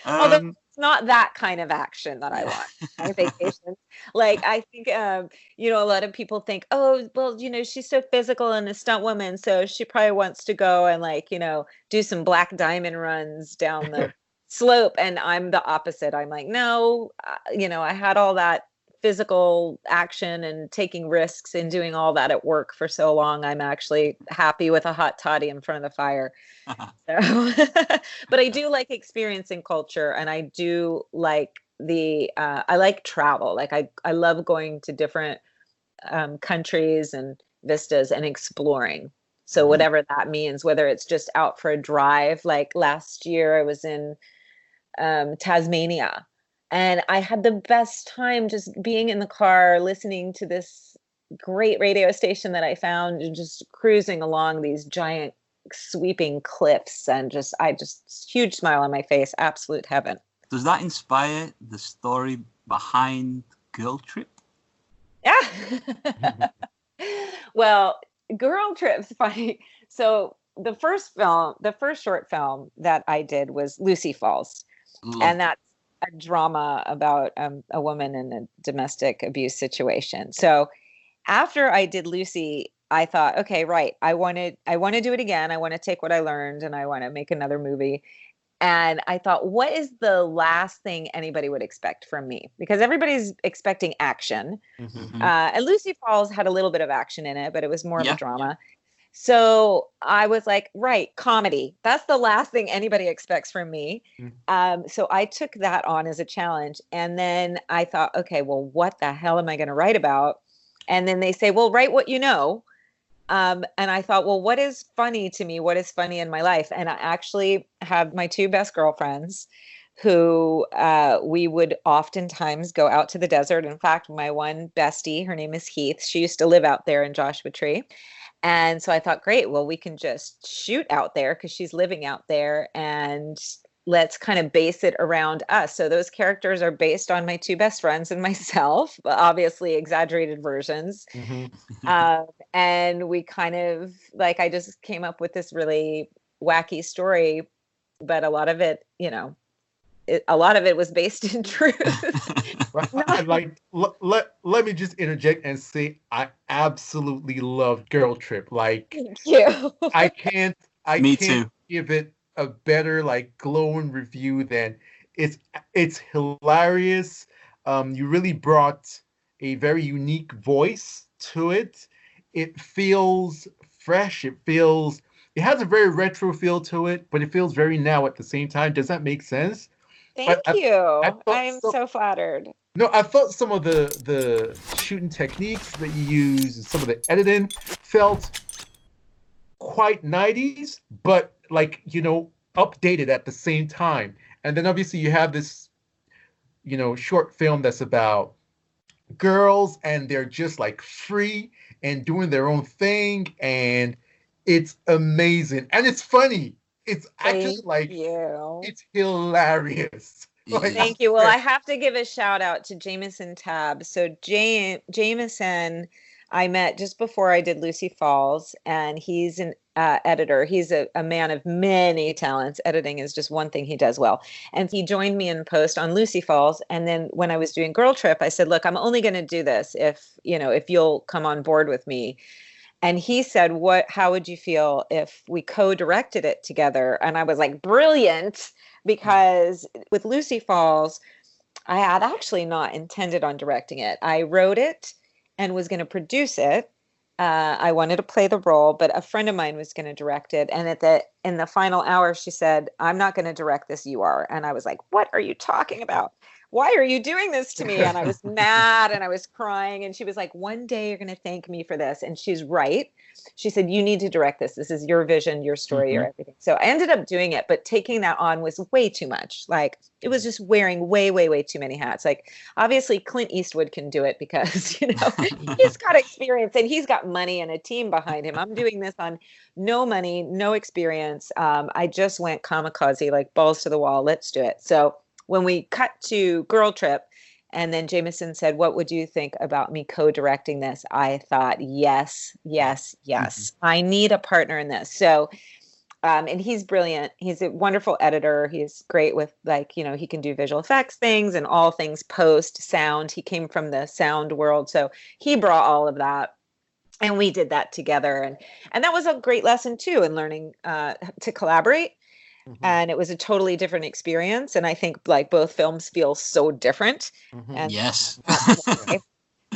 Although um, it's not that kind of action that I want on vacations. Like I think, um, you know, a lot of people think, oh, well, you know, she's so physical and a stunt woman, so she probably wants to go and like, you know, do some black diamond runs down the slope. And I'm the opposite. I'm like, no, uh, you know, I had all that physical action and taking risks and doing all that at work for so long. I'm actually happy with a hot toddy in front of the fire. So, but I do like experiencing culture, and I do like the uh, I like travel. Like I I love going to different um, countries and vistas and exploring. So Mhm. whatever that means, whether it's just out for a drive. Like last year, I was in um, Tasmania, and I had the best time just being in the car listening to this great radio station that I found and just cruising along these giant sweeping cliffs and just I just huge smile on my face, absolute heaven. does that inspire the story behind Girl Trip? Yeah. well, Girl Trip's funny. So the first film, the first short film that I did was Lucy Falls. Love and that's a drama about um, a woman in a domestic abuse situation. So after I did Lucy, I thought, okay, right, I wanted I want to do it again. I want to take what I learned and I want to make another movie. And I thought, what is the last thing anybody would expect from me? Because everybody's expecting action. Mhm. Uh, and Lucy Falls had a little bit of action in it, but it was more of a drama. So I was like, right, comedy. That's the last thing anybody expects from me. Mm. Um, so I took that on as a challenge. And then I thought, okay, well, what the hell am I going to write about? And then they say, well, write what you know. Um, and I thought, well, what is funny to me? What is funny in my life? And I actually have my two best girlfriends who uh, we would oftentimes go out to the desert. In fact, my one bestie, her name is Heath, she used to live out there in Joshua Tree. And so I thought, great, well, we can just shoot out there because she's living out there and let's kind of base it around us. So those characters are based on my two best friends and myself, but obviously exaggerated versions. Mhm. um, and we kind of like I just came up with this really wacky story, but a lot of it, you know, it, a lot of it was based in truth. I'd like l- let let me just interject and say I absolutely love Girl Trip. Like Thank you. I can't I Me can't too. give it a better like glowing review than it's it's hilarious. Um, you really brought a very unique voice to it. It feels fresh. It feels it has a very retro feel to it, but it feels very now at the same time. Does that make sense? Thank I- you. I thought I'm so- so flattered. No, I thought some of the the shooting techniques that you use and some of the editing felt quite 90s, but like you know updated at the same time. And then obviously you have this you know short film that's about girls and they're just like free and doing their own thing and it's amazing and it's funny. It's actually Thank like you. it's hilarious. Like, Thank you. Well, I have to give a shout out to Jameson Tab. So Jam- Jameson, I met just before I did Lucy Falls, and he's an uh, editor. He's a, a man of many talents. Editing is just one thing he does well. And he joined me in post on Lucy Falls. And then when I was doing Girl Trip, I said, "Look, I'm only going to do this if you know if you'll come on board with me." And he said, "What? How would you feel if we co-directed it together?" And I was like, "Brilliant!" Because with Lucy Falls, I had actually not intended on directing it. I wrote it and was going to produce it. Uh, I wanted to play the role, but a friend of mine was going to direct it. And at the in the final hour, she said, "I'm not going to direct this. You are." And I was like, "What are you talking about? Why are you doing this to me?" And I was mad and I was crying. And she was like, "One day you're going to thank me for this." And she's right. She said, "You need to direct this. This is your vision, your story, your everything." So I ended up doing it, but taking that on was way too much. Like it was just wearing way, way, way too many hats. Like obviously Clint Eastwood can do it because you know he's got experience and he's got money and a team behind him. I'm doing this on no money, no experience. Um, I just went kamikaze, like balls to the wall. Let's do it. So when we cut to Girl Trip, and then Jameson said, What would you think about me co directing this? I thought, Yes, yes, yes. I need a partner in this. So, um, and he's brilliant. He's a wonderful editor. He's great with, like, you know, he can do visual effects things and all things post sound. He came from the sound world. So he brought all of that and we did that together and and that was a great lesson too in learning uh, to collaborate Mhm, and it was a totally different experience and i think like both films feel so different mhm. and yes.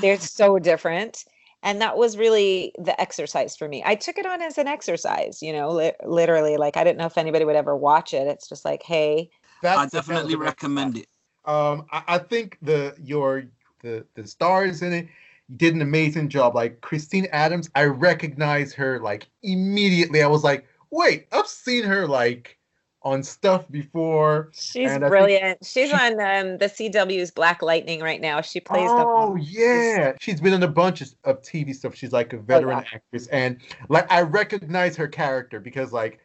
they're so different and that was really the exercise for me i took it on as an exercise you know li- literally like i didn't know if anybody would ever watch it it's just like hey That's I definitely recommend it. Um, I, I think the your the the stars in it did an amazing job. Like Christine Adams, I recognize her like immediately. I was like, wait, I've seen her like on stuff before. she's And I think brilliant. She's she- on um, the cw's black lightning right now. She plays the Oh yeah, she's been in a bunch of, of TV stuff. She's like a veteran actress, and like I recognize her character because like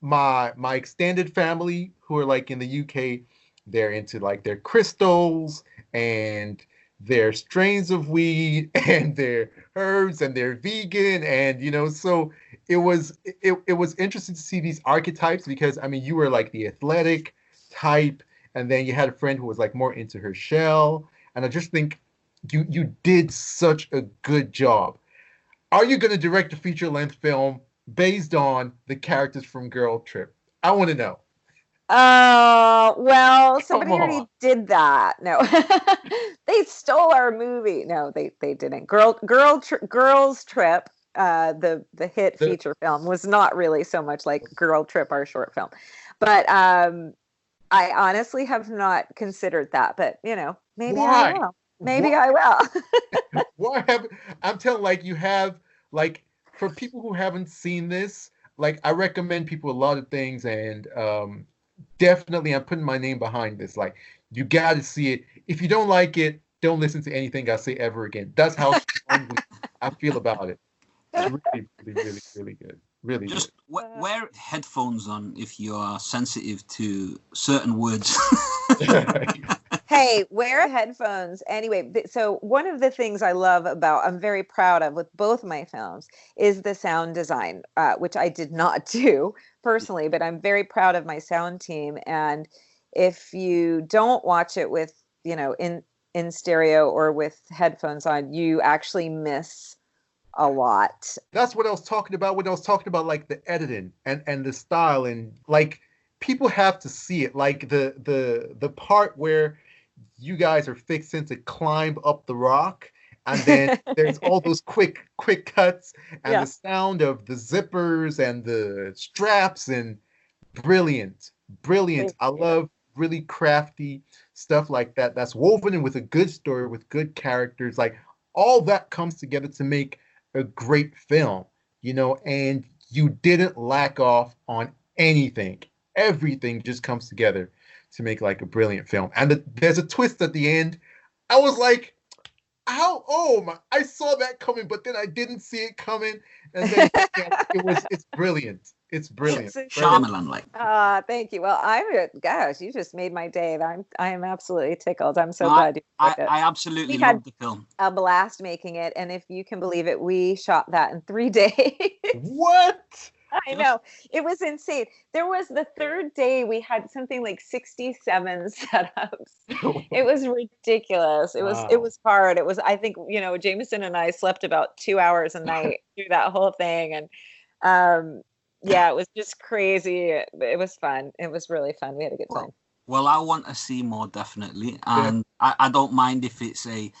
my my extended family who are like in the UK, they're into like their crystals and their strains of weed and their herbs and they're vegan and you know so it was it, it was interesting to see these archetypes because I mean you were like the athletic type and then you had a friend who was like more into her shell and I just think you you did such a good job. Are you going to direct a feature length film based on the characters from Girl Trip? I want to know. Uh, well, somebody already did that. No, they stole our movie. No, they they didn't. Girl, girl, tri- girls trip. Uh, the the hit The- feature film was not really so much like Girl Trip, our short film, but um, I honestly have not considered that. But you know, maybe Why? I will. Maybe Why- I will. Why have I'm telling like you have like for people who haven't seen this, like I recommend people a lot of things and um definitely I'm putting my name behind this. Like you got to see it. If you don't like it, don't listen to anything I say ever again. That's how I feel about it. It's really, really, really, really good. Really Just good. we- wear headphones on if you are sensitive to certain words. hey, wear headphones. Anyway, so one of the things I love about, I'm very proud of with both my films, is the sound design, uh, which I did not do personally, but I'm very proud of my sound team. And if you don't watch it with, you know, in in stereo or with headphones on, you actually miss a lot. That's what I was talking about when I was talking about like the editing and and the style and like people have to see it. Like the the the part where you guys are fixing to climb up the rock and then there's all those quick quick cuts and Yeah. the sound of the zippers and the straps and brilliant brilliant i love really crafty stuff like that that's woven in with a good story with good characters like all that comes together to make a great film you know and you didn't lack off on anything. Everything just comes together to make like a brilliant film. And the, there's a twist at the end. I was like how? Oh my i saw that coming but then i didn't see it coming. And then yeah, it was it's brilliant it's brilliant So- Brilliant. Shyamalan, like. Ah, thank you. Well, I'm gosh, you just made my day. I'm I am absolutely tickled. I'm so No, glad you I, it. I absolutely We had- loved the film. a blast making it, and if you can believe it, we shot that in three days. what I know it was insane. There was the third day we had something like 67 setups. It was ridiculous. It was it was hard. It was I think you know Jameson and I slept about two hours a night through that whole thing, and um yeah, it was just crazy. It, it was fun. It was really fun. We had a good Well, time. Well, I want to see more definitely, and I, I don't mind if it's a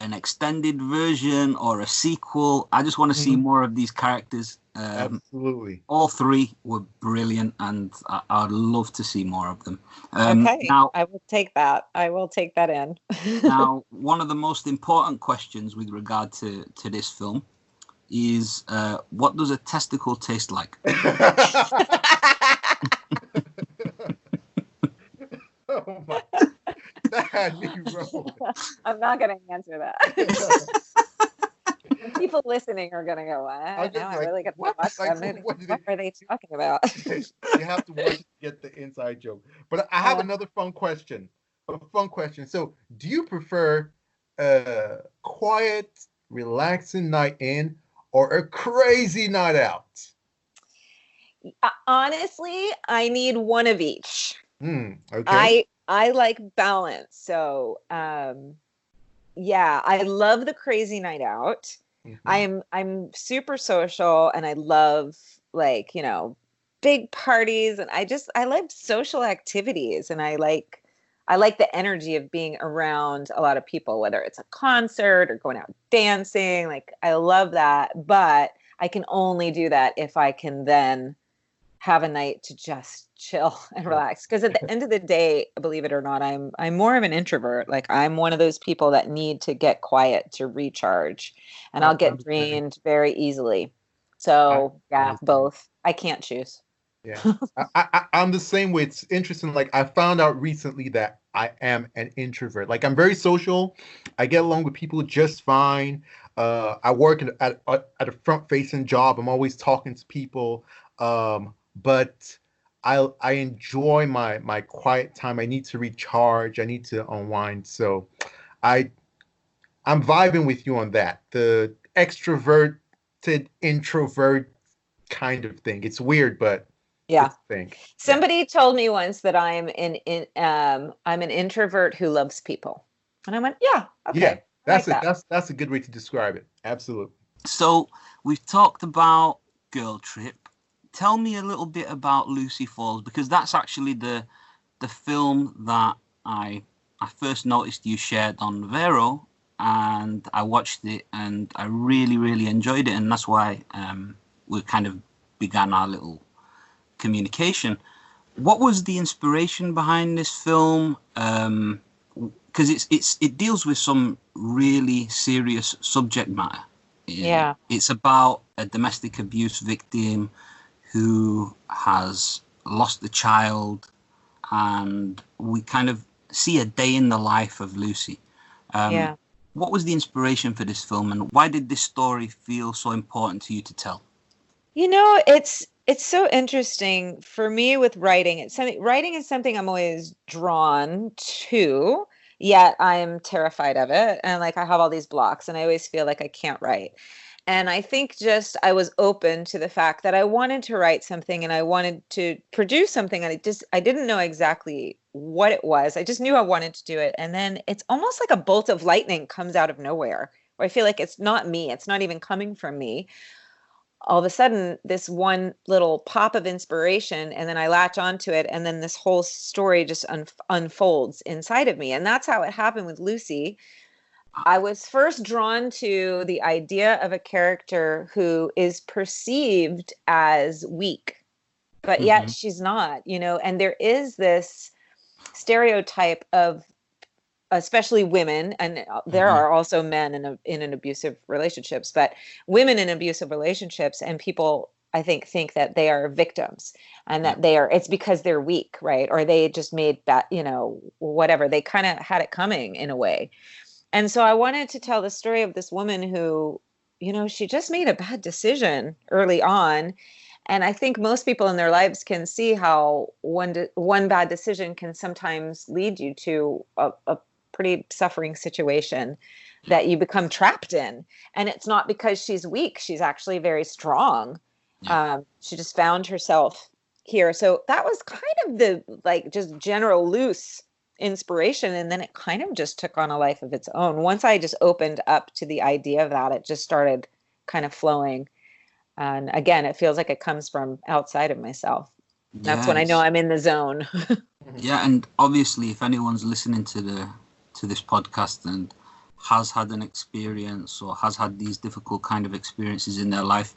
an extended version or a sequel. I just want to see Mhm. more of these characters. Um, absolutely all three were brilliant, and I, I'd love to see more of them. Um, okay, Now, I will take that. I will take that in. now, one of the most important questions with regard to to this film is uh, what does a testicle taste like? oh my that had me rolling. I'm not going to answer that. People listening are going to go, I'm what? just Now I really got to watch Like, that movie. what What are they talking about? you have to watch to get the inside joke. But I have Uh, another fun question. A fun question. So, do you prefer a quiet, relaxing night in or a crazy night out? Uh, Honestly, I need one of each. Hmm. Okay. I I like balance. So, um yeah, I love the crazy night out. Mhm. I'm I'm super social and I love like, you know, big parties and I just I love social activities and I like I like the energy of being around a lot of people whether it's a concert or going out dancing like I love that but I can only do that if I can then have a night to just chill and relax because at the end of the day believe it or not i'm i'm more of an introvert like i'm one of those people that need to get quiet to recharge and i'll get drained very easily. So yeah both. I can't choose Yeah, I, I, I'm the same way. It's interesting. Like I found out recently that I am an introvert. Like I'm very social. I get along with people just fine. Uh, I work at, at at a front facing job. I'm always talking to people. Um, but I I enjoy my my quiet time. I need to recharge. I need to unwind. So I I'm vibing with you on that. The extroverted introvert kind of thing. It's weird, but yeah it's a thing. somebody told me once that i'm an in um i'm an introvert who loves people and i went yeah okay Yeah, That's like it. that. That's that's a good way to describe it. Absolutely. So we've talked about Girl Trip. Tell me a little bit about Lucy Falls because that's actually the the film that I I first noticed you shared on Vero and I watched it and I really really enjoyed it and that's why um, we kind of began our little communication. What was the inspiration behind this film? Um, because it's it's it deals with some really serious subject matter. Yeah. It's about a domestic abuse victim who has lost a child, and we kind of see a day in the life of Lucy. Um, yeah What was the inspiration for this film, and why did this story feel so important to you to tell? You know, it's it's so interesting for me with writing. It's something writing is something I'm always drawn to, yet I'm terrified of it. And like I have all these blocks and I always feel like I can't write. And I think just I was open to the fact that I wanted to write something and I wanted to produce something and I just I didn't know exactly what it was. I just knew I wanted to do it. And then it's almost like a bolt of lightning comes out of nowhere or I feel like it's not me, it's not even coming from me. All of a sudden, this one little pop of inspiration, and then I latch onto it, and then this whole story just un- unfolds inside of me. And that's how it happened with Lucy. I was first drawn to the idea of a character who is perceived as weak, but yet Mhm. she's not, you know, and there is this stereotype of especially women and uh, there Mhm. are also men in a, in an abusive relationships but women in abusive relationships and people i think think that they are victims and that they are it's because they're weak right? Or they just made bad you know whatever they kind of had it coming in a way. And so i wanted to tell the story of this woman who you know she just made a bad decision early on and i think most people in their lives can see how one de- one bad decision can sometimes lead you to a, a pretty suffering situation that you become trapped in. And it's not because she's weak. She's actually very strong. Yeah. um, she just found herself here. So that was kind of the like just general loose inspiration. And then it kind of just took on a life of its own. Once i just opened up to the idea of that it just started kind of flowing. And again it feels like it comes from outside of myself. That's when i know i'm in the zone. Yeah, and obviously, if anyone's listening to the to this podcast and has had an experience or has had these difficult kind of experiences in their life,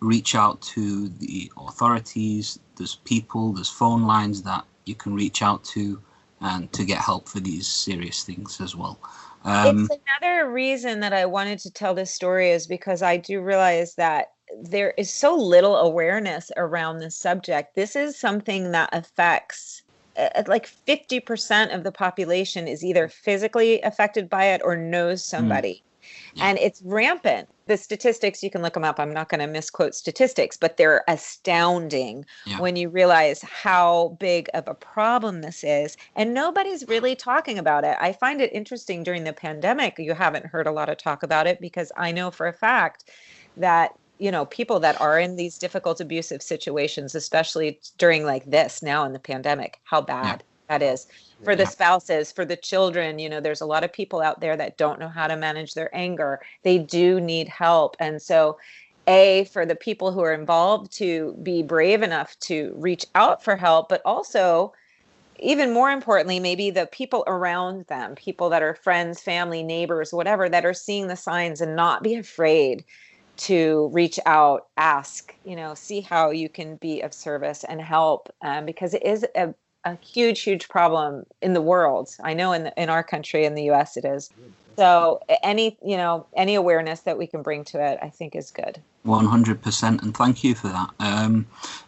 reach out to the authorities. There's people, there's phone lines that you can reach out to, and to get help for these serious things as well. Um, it's another reason that I wanted to tell this story is because I do realize that there is so little awareness around this subject. This is something that affects Uh, like 50% of the population is either physically affected by it or knows hmm. somebody. Yeah. And it's rampant. The statistics, you can look them up. I'm not going to misquote statistics, but they're astounding Yeah. when you realize how big of a problem this is. And nobody's really talking about it. I find it interesting during the pandemic, you haven't heard a lot of talk about it because I know for a fact that you know people that are in these difficult abusive situations especially during like this now in the pandemic how bad that is for the spouses for the children you know there's a lot of people out there that don't know how to manage their anger. They do need help. And so a for the people who are involved to be brave enough to reach out for help but also even more importantly maybe the people around them people that are friends family neighbors whatever that are seeing the signs and not be afraid to reach out ask you know see how you can be of service and help um, because it is a, a huge huge problem in the world. I know in, the, in our country in the us it is. So any you know any awareness that we can bring to it i think is good. 100% and thank you for that. Um,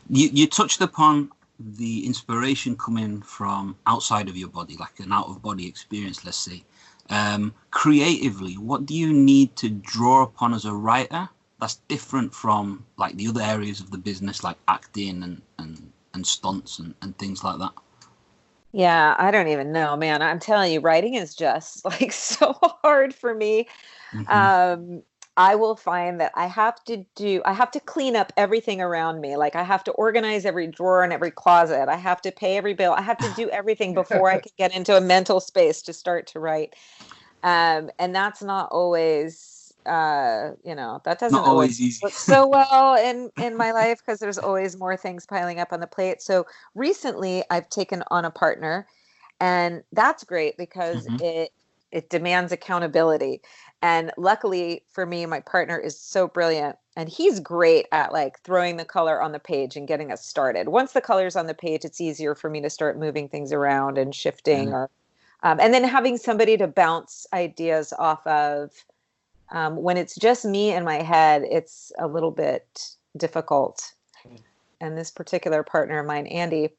you, you touched upon the inspiration coming from outside of your body like an out of body experience let's say. Um, creatively what do you need to draw upon as a writer that's different from like the other areas of the business like acting and and, and stunts and, and things like that. Yeah i don't even know man. I'm telling you writing is just like so hard for me. Mhm. um i will find that i have to do i have to clean up everything around me. Like i have to organize every drawer and every closet. I have to pay every bill. I have to do everything before i can get into a mental space to start to write. Um and that's not always uh you know that doesn't not always always work so well in in my life because there's always more things piling up on the plate so recently i've taken on a partner and that's great because Mhm. it it demands accountability and luckily for me my partner is so brilliant and he's great at like throwing the color on the page and getting us started once the color's on the page it's easier for me to start moving things around and shifting Mhm. or um, and then having somebody to bounce ideas off of um, when it's just me in my head it's a little bit difficult. And this particular partner of mine andy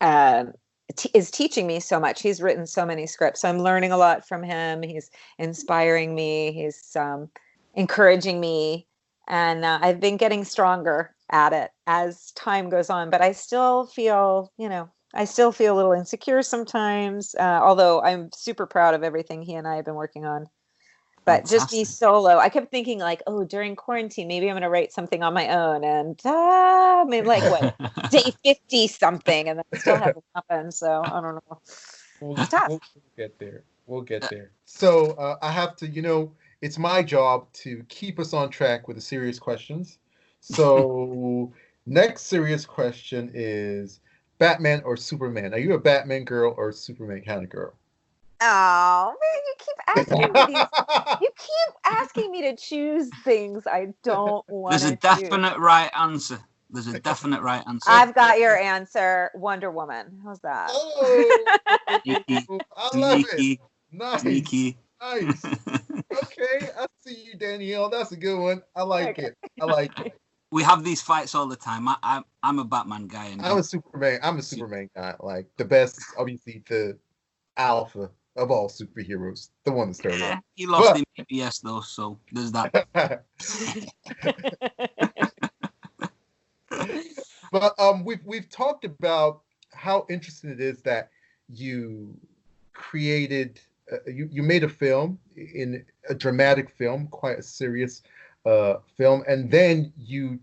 um, t- is teaching me so much. He's written so many scripts. So i'm learning a lot from him. He's inspiring me. He's um, encouraging me. And uh, i've been getting stronger at it as time goes on. But i still feel you know i still feel a little insecure sometimes uh, although i'm super proud of everything he and i have been working on but just be solo i kept thinking like oh during quarantine maybe i'm going to write something on my own and I mean, like what day 50 something and that still hasn't happened so i don't know We'll, It's tough. we'll get there. We'll get there. So uh, I have to, you know, it's my job to keep us on track with the serious questions. So, next serious question is Batman or Superman? Are you a Batman girl or a Superman kind of girl? Oh man, you keep asking me these. You keep asking me to choose things I don't want There's a definite right answer. There's a definite right answer. I've got your answer. Wonder Woman. How's that? Oh, Sneaky, I love it. sneaky, Nice, sneaky. nice. Okay, I see you, Danielle. That's a good one. I like Okay. it. I like it. we have these fights all the time. I, I, I'm a Batman guy, and I'm a Superman. I'm a Superman guy. Like the best, obviously the alpha of all superheroes, the one that started. Yeah, he lost But- in though, so there's that. but um, we've we've talked about how interesting it is that you created, uh, you you made a film in a dramatic film, quite a serious uh, film, and then you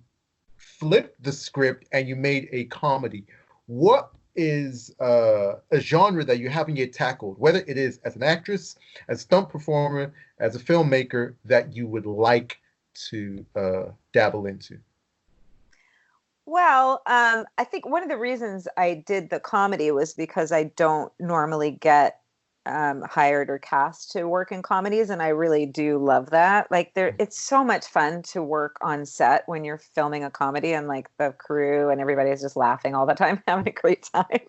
flipped the script and you made a comedy. What is uh, a genre that you haven't yet tackled, whether it is as an actress, as a stunt performer, as a filmmaker, that you would like to uh, dabble into? Well, um, I think one of the reasons I did the comedy was because I don't normally get um, hired or cast to work in comedies, and I really do love that. Like, there, it's so much fun to work on set when you're filming a comedy, and like the crew and everybody is just laughing all the time, having a great time.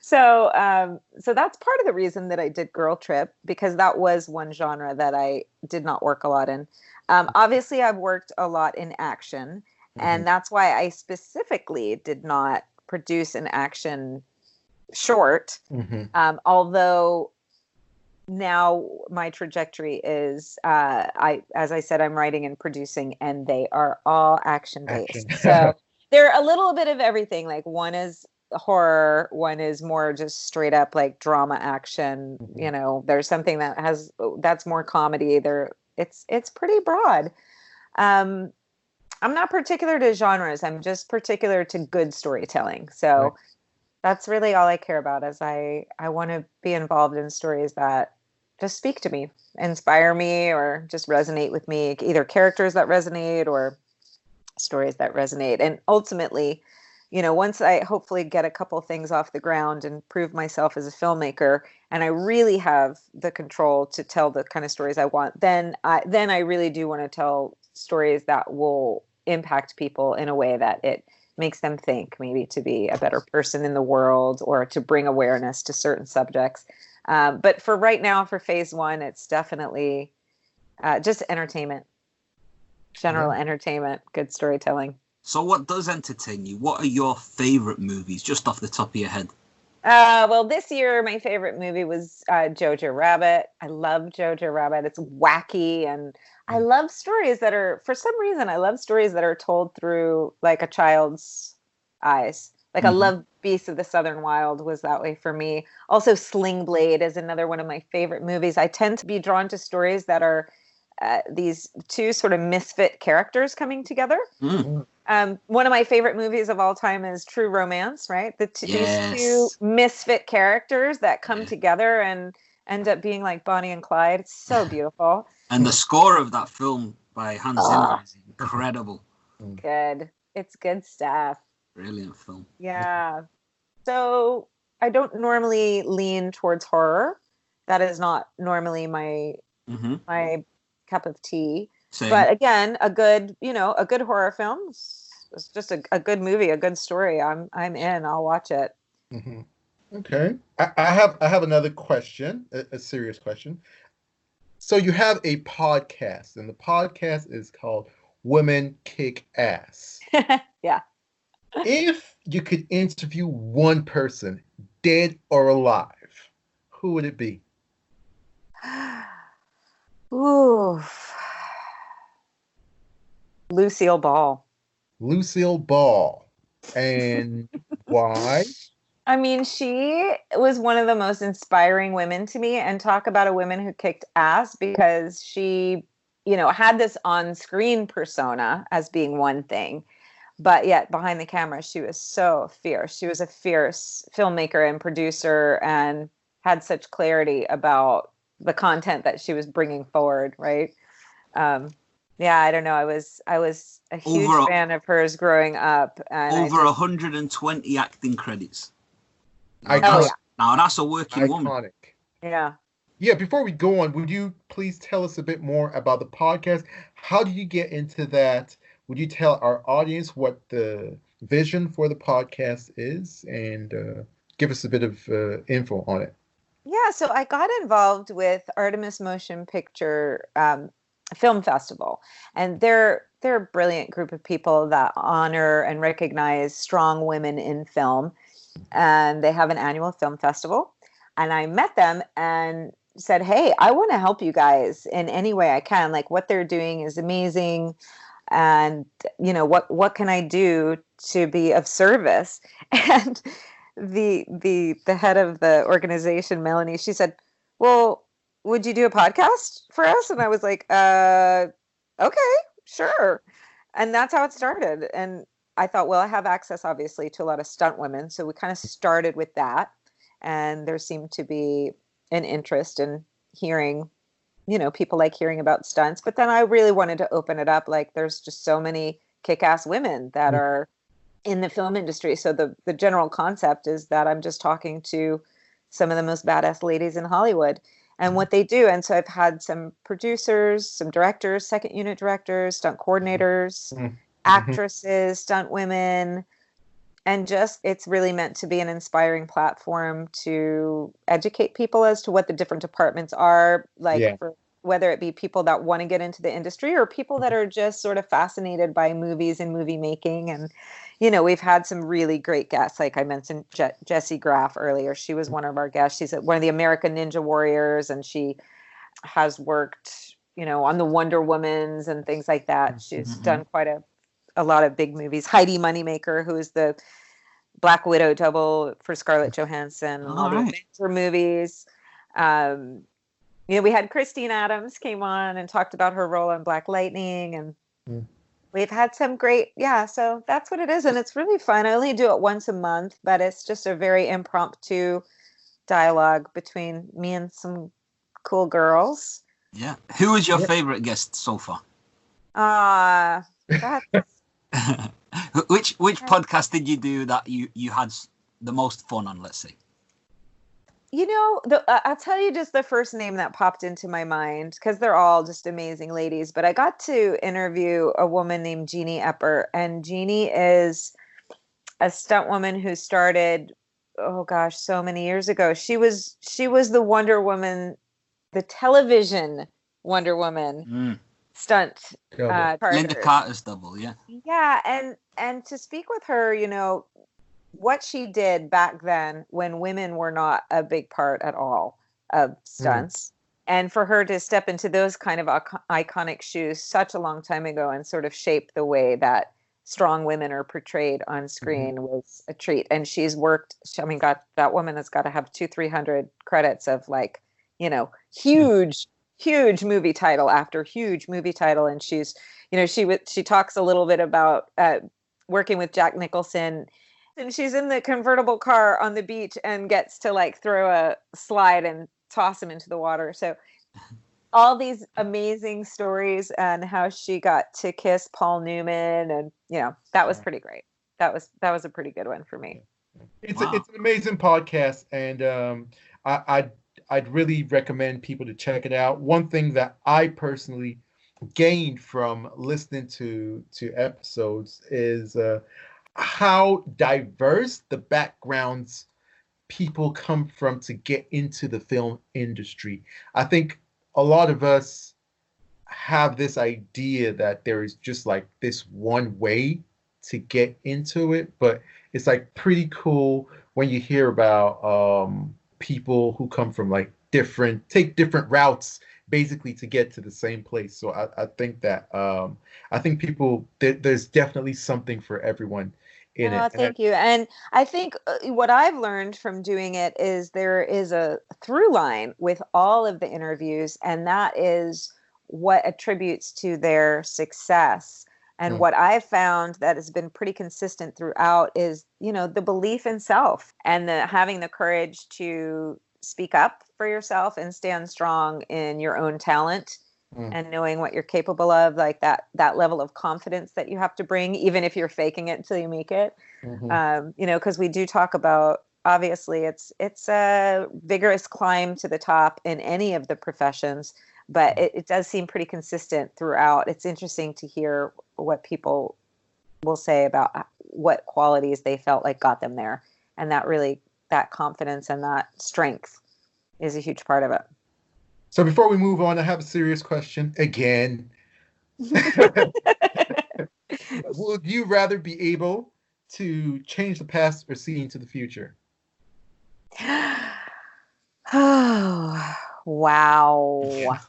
so, um, so that's part of the reason that I did Girl Trip because that was one genre that I did not work a lot in. Um, obviously, I've worked a lot in action and that's why I specifically did not produce an action short. Mm-hmm. Um, although now my trajectory is, uh, I as I said, I'm writing and producing, and they are all action based. So they're a little bit of everything. Like one is horror, one is more just straight up like drama action. Mhm. You know, there's something that has that's more comedy. There, it's it's pretty broad. Um, I'm not particular to genres. I'm just particular to good storytelling. So Right. that's really all I care about. Is I I want to be involved in stories that just speak to me, inspire me, or just resonate with me. Either characters that resonate or stories that resonate. And ultimately, you know, once I hopefully get a couple things off the ground and prove myself as a filmmaker, and I really have the control to tell the kind of stories I want, then I then I really do want to tell stories that will impact people in a way that it makes them think maybe to be a better person in the world or to bring awareness to certain subjects um, but for right now for phase one it's definitely uh, just entertainment general entertainment good storytelling So, what does entertain you? What are your favorite movies, just off the top of your head? Uh, well, this year my favorite movie was uh, Jojo Rabbit. I love Jojo Rabbit. It's wacky, and I love stories that are, for some reason, I love stories that are told through like a child's eyes. Like I Mhm. love Beasts of the Southern Wild was that way for me. Also, Sling Blade is another one of my favorite movies. I tend to be drawn to stories that are uh, these two sort of misfit characters coming together. Mm. Um, one of my favorite movies of all time is True Romance, right? The t- Yes. these two misfit characters that come Yeah. together and end up being like Bonnie and Clyde. It's so beautiful. And the score of that film by Hans Zimmer Ah. is incredible. Good. It's good stuff. Brilliant film. Yeah. So I don't normally lean towards horror. That is not normally my hmm my cup of tea. Same. But again, a good, you know, a good horror film. It's just a, a good movie, a good story. I'm I'm in. I'll watch it. hmm Okay. I, I have I have another question, a, a serious question. So you have a podcast, and the podcast is called Women Kick Ass. yeah. If you could interview one person, dead or alive, who would it be? Ooh. Lucille Ball. Lucille Ball. And why? I mean, she was one of the most inspiring women to me, and talk about a woman who kicked ass because she, you know, had this on screen persona as being one thing, but yet behind the camera, she was so fierce. She was a fierce filmmaker and producer and had such clarity about the content that she was bringing forward, right? um, yeah, I don't know. I was I was a huge Over a- fan of hers growing up, and I Over just- 120 acting credits. Iconic. Oh, yeah. Now that's a working woman. Yeah. Yeah, before we go on, would you please tell us a bit more about the podcast? How did you get into that? Would you tell our audience what the vision for the podcast is and uh, give us a bit of uh, info on it? Yeah, so I got involved with Artemis Motion Picture um, Film Festival, and they're they're a brilliant group of people that honor and recognize strong women in film, and they have an annual film festival. And I met them and said, "Hey, I want to help you guys in any way I can. Like what they're doing is amazing, and you know what what can I do to be of service?" And the the the head of the organization, Melanie, she said, "Well, would you do a podcast for us?" And I was like, "Uh, okay, sure." And that's how it started. And I thought, well, I have access obviously to a lot of stunt women, so we kind of started with that. And there seemed to be an interest in hearing, you know, people like hearing about stunts. But then I really wanted to open it up. Like, there's just so many kick-ass women that Mm. are in the film industry. So the the general concept is that I'm just talking to some of the most badass ladies in Hollywood and what they do. And so I've had some producers, some directors, second unit directors, stunt coordinators, Mhm. actresses, stunt women. And just it's really meant to be an inspiring platform to educate people as to what the different departments are, like Yeah. for whether it be people that want to get into the industry or people that are just sort of fascinated by movies and movie making and you know we've had some really great guests like i mentioned Je- jessie graff earlier she was one of our guests she's one of the american ninja warriors and she has worked you know on the wonder womans and things like that she's Mhm. done quite a a lot of big movies heidi moneymaker who is the black widow double for scarlett johansson all All the right. adventure movies um you know we had christine adams came on and talked about her role in black lightning and Mm. we've had some great yeah so that's what it is and it's really fun i only do it once a month but it's just a very impromptu dialogue between me and some cool girls Yeah. Who was your favorite guest so far? uh that's which which podcast did you do that you you had the most fun on? Let's see. You know, the, uh, I'll tell you just the first name that popped into my mind because they're all just amazing ladies. But I got to interview a woman named Jeannie Epper, and Jeannie is a stunt woman who started, oh gosh, so many years ago. She was she was the Wonder Woman, the television Wonder Woman Mm. Stunt Double. uh, Lynda partner. Carter's double. Yeah. Yeah, and and to speak with her, you know, what she did back then when women were not a big part at all of stunts. And for her to step into those kind of iconic shoes such a long time ago and sort of shape the way that strong women are portrayed on screen was a treat. And she's worked, I mean, got that woman has got to have two, 300 credits of like, you know, huge, huge movie title after huge movie title. And she's, you know, she w- she talks a little bit about uh, working with Jack Nicholson, and she's in the convertible car on the beach and gets to like throw a slide and toss him into the water. So all these amazing stories and how she got to kiss Paul Newman, and you know that was pretty great. That was that was a pretty good one for me. It's Wow. a, it's an amazing podcast, and um, I, I'd I'd really recommend people to check it out. One thing that I personally gained from listening to to episodes is uh, how diverse the backgrounds people come from to get into the film industry. I think a lot of us have this idea that there is just like this one way to get into it, but it's like pretty cool when you hear about um, people who come from like different take different routes basically to get to the same place so i, I think that um, i think people there, there's definitely something for everyone in oh, it And thank you. And I think uh, what I've learned from doing it is there is a through line with all of the interviews, and that is what attributes to their success. And Mm. what I've found that has been pretty consistent throughout is, you know, the belief in self and the having the courage to speak up for yourself and stand strong in your own talent Mm. and knowing what you're capable of, like that that level of confidence that you have to bring, even if you're faking it until you make it. Mhm. Um, you know, because we do talk about obviously it's it's a vigorous climb to the top in any of the professions, but it, it does seem pretty consistent throughout. It's interesting to hear what people will say about uh, what qualities they felt like got them there, and that really that confidence and that strength is a huge part of it. So before we move on, I have a serious question again. Would you rather be able to change the past or see into the future? oh, wow.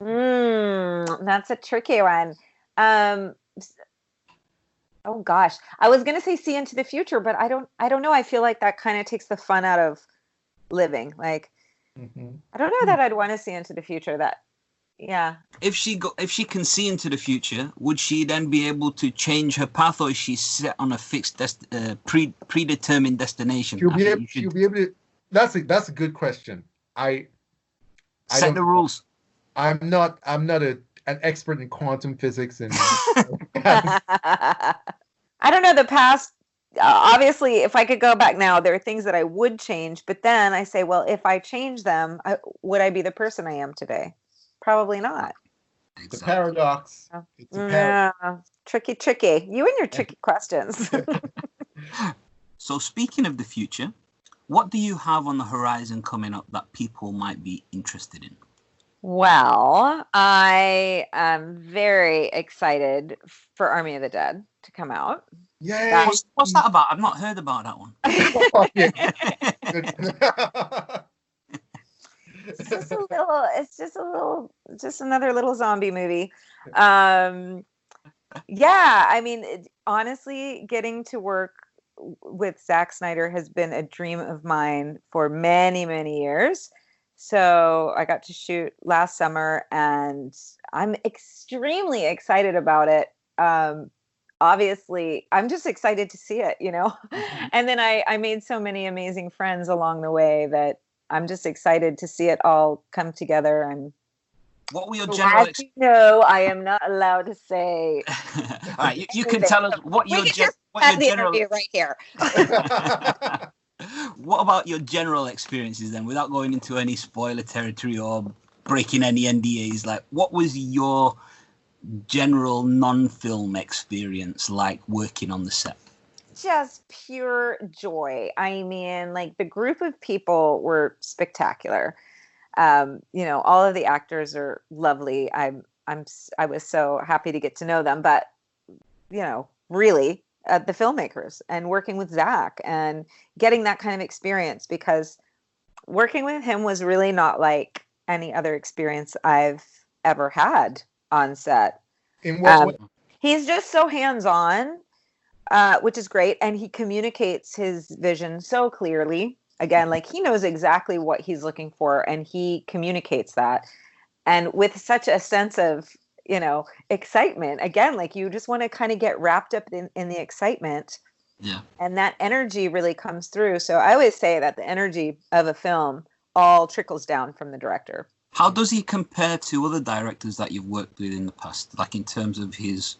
Mm, that's a tricky one. Um, s- oh gosh, I was gonna say see into the future, but I don't. I don't know. I feel like that kind of takes the fun out of living. Like Mhm. I don't know that I'd want to see into the future. That, yeah. if she go, if she can see into the future, would she then be able to change her path, or is she set on a fixed, dest- uh, pre predetermined destination? She'll be think able. you should She'll be able to. That's a that's a good question. I I set don't- the rules. I'm not I'm not a an expert in quantum physics and I don't know the past. Uh, obviously, if I could go back now, there are things that I would change. But then I say, well, if I change them, I, would I be the person I am today? Probably not. the Exactly. paradox. It's a paradox. Yeah, tricky, tricky. You and your tricky questions. So speaking of the future, what do you have on the horizon coming up that people might be interested in? well, I am very excited for Army of the Dead to come out. Yeah. What's, what's that about? I've not heard about that one. It's just a little it's just a little just another little zombie movie um yeah i mean it, honestly getting to work w- with Zack Snyder has been a dream of mine for many many years. So i got to shoot last summer and i'm extremely excited about it. Um obviously i'm just excited to see it you know? And then i i made so many amazing friends along the way that i'm just excited to see it all come together and what were your general? Ex- you know i am not allowed to say All right, you, you can tell us what we your can gen- just what have the general. interview right here what about your general experiences then, without going into any spoiler territory or breaking any NDAs? Like, what was your general non-film experience like working on the set? just pure joy. I mean, like the group of people were spectacular. Um, you know, all of the actors are lovely. I'm I'm I was so happy to get to know them, but you know, really uh, the filmmakers and working with Zack and getting that kind of experience because working with him was really not like any other experience I've ever had on set In what Um, way? he's just so hands on, uh, which is great. And he communicates his vision so clearly. Again, like he knows exactly what he's looking for and he communicates that. And with such a sense of, you know, excitement. Again, like you just want to kind of get wrapped up in, in the excitement. Yeah. And that energy really comes through. So I always say that the energy of a film all trickles down from the director. How does he compare to other directors that you've worked with in the past, like in terms of his,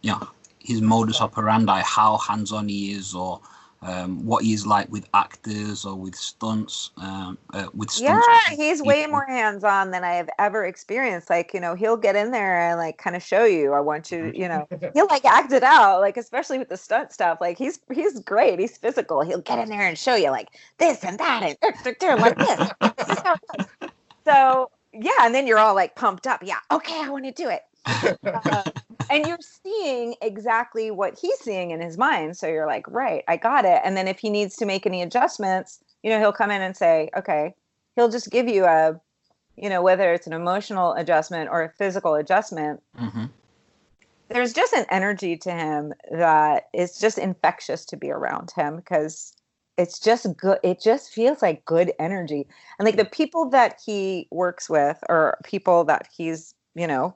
you know, his modus operandi, how hands-on he is, or um, what he is like with actors or with stunts, um, uh, with stunts. Yeah, he's way more hands on than I have ever experienced. Like, you know, he'll get in there and like kind of show you, I want you, you know, he'll like act it out, like especially with the stunt stuff. Like he's he's great. He's physical. He'll get in there and show you like this and that and dur, dur, dur, like this. This is how it goes. so yeah, and then you're all like pumped up. Yeah, okay, I want to do it. Uh, and you're seeing exactly what he's seeing in his mind. So you're like, right, I got it. And then if he needs to make any adjustments, you know, he'll come in and say, okay, he'll just give you a, you know, whether it's an emotional adjustment or a physical adjustment. Mhm. There's just an energy to him that is just infectious to be around him because it's just good. It just feels like good energy. And like the people that he works with or people that he's, you know,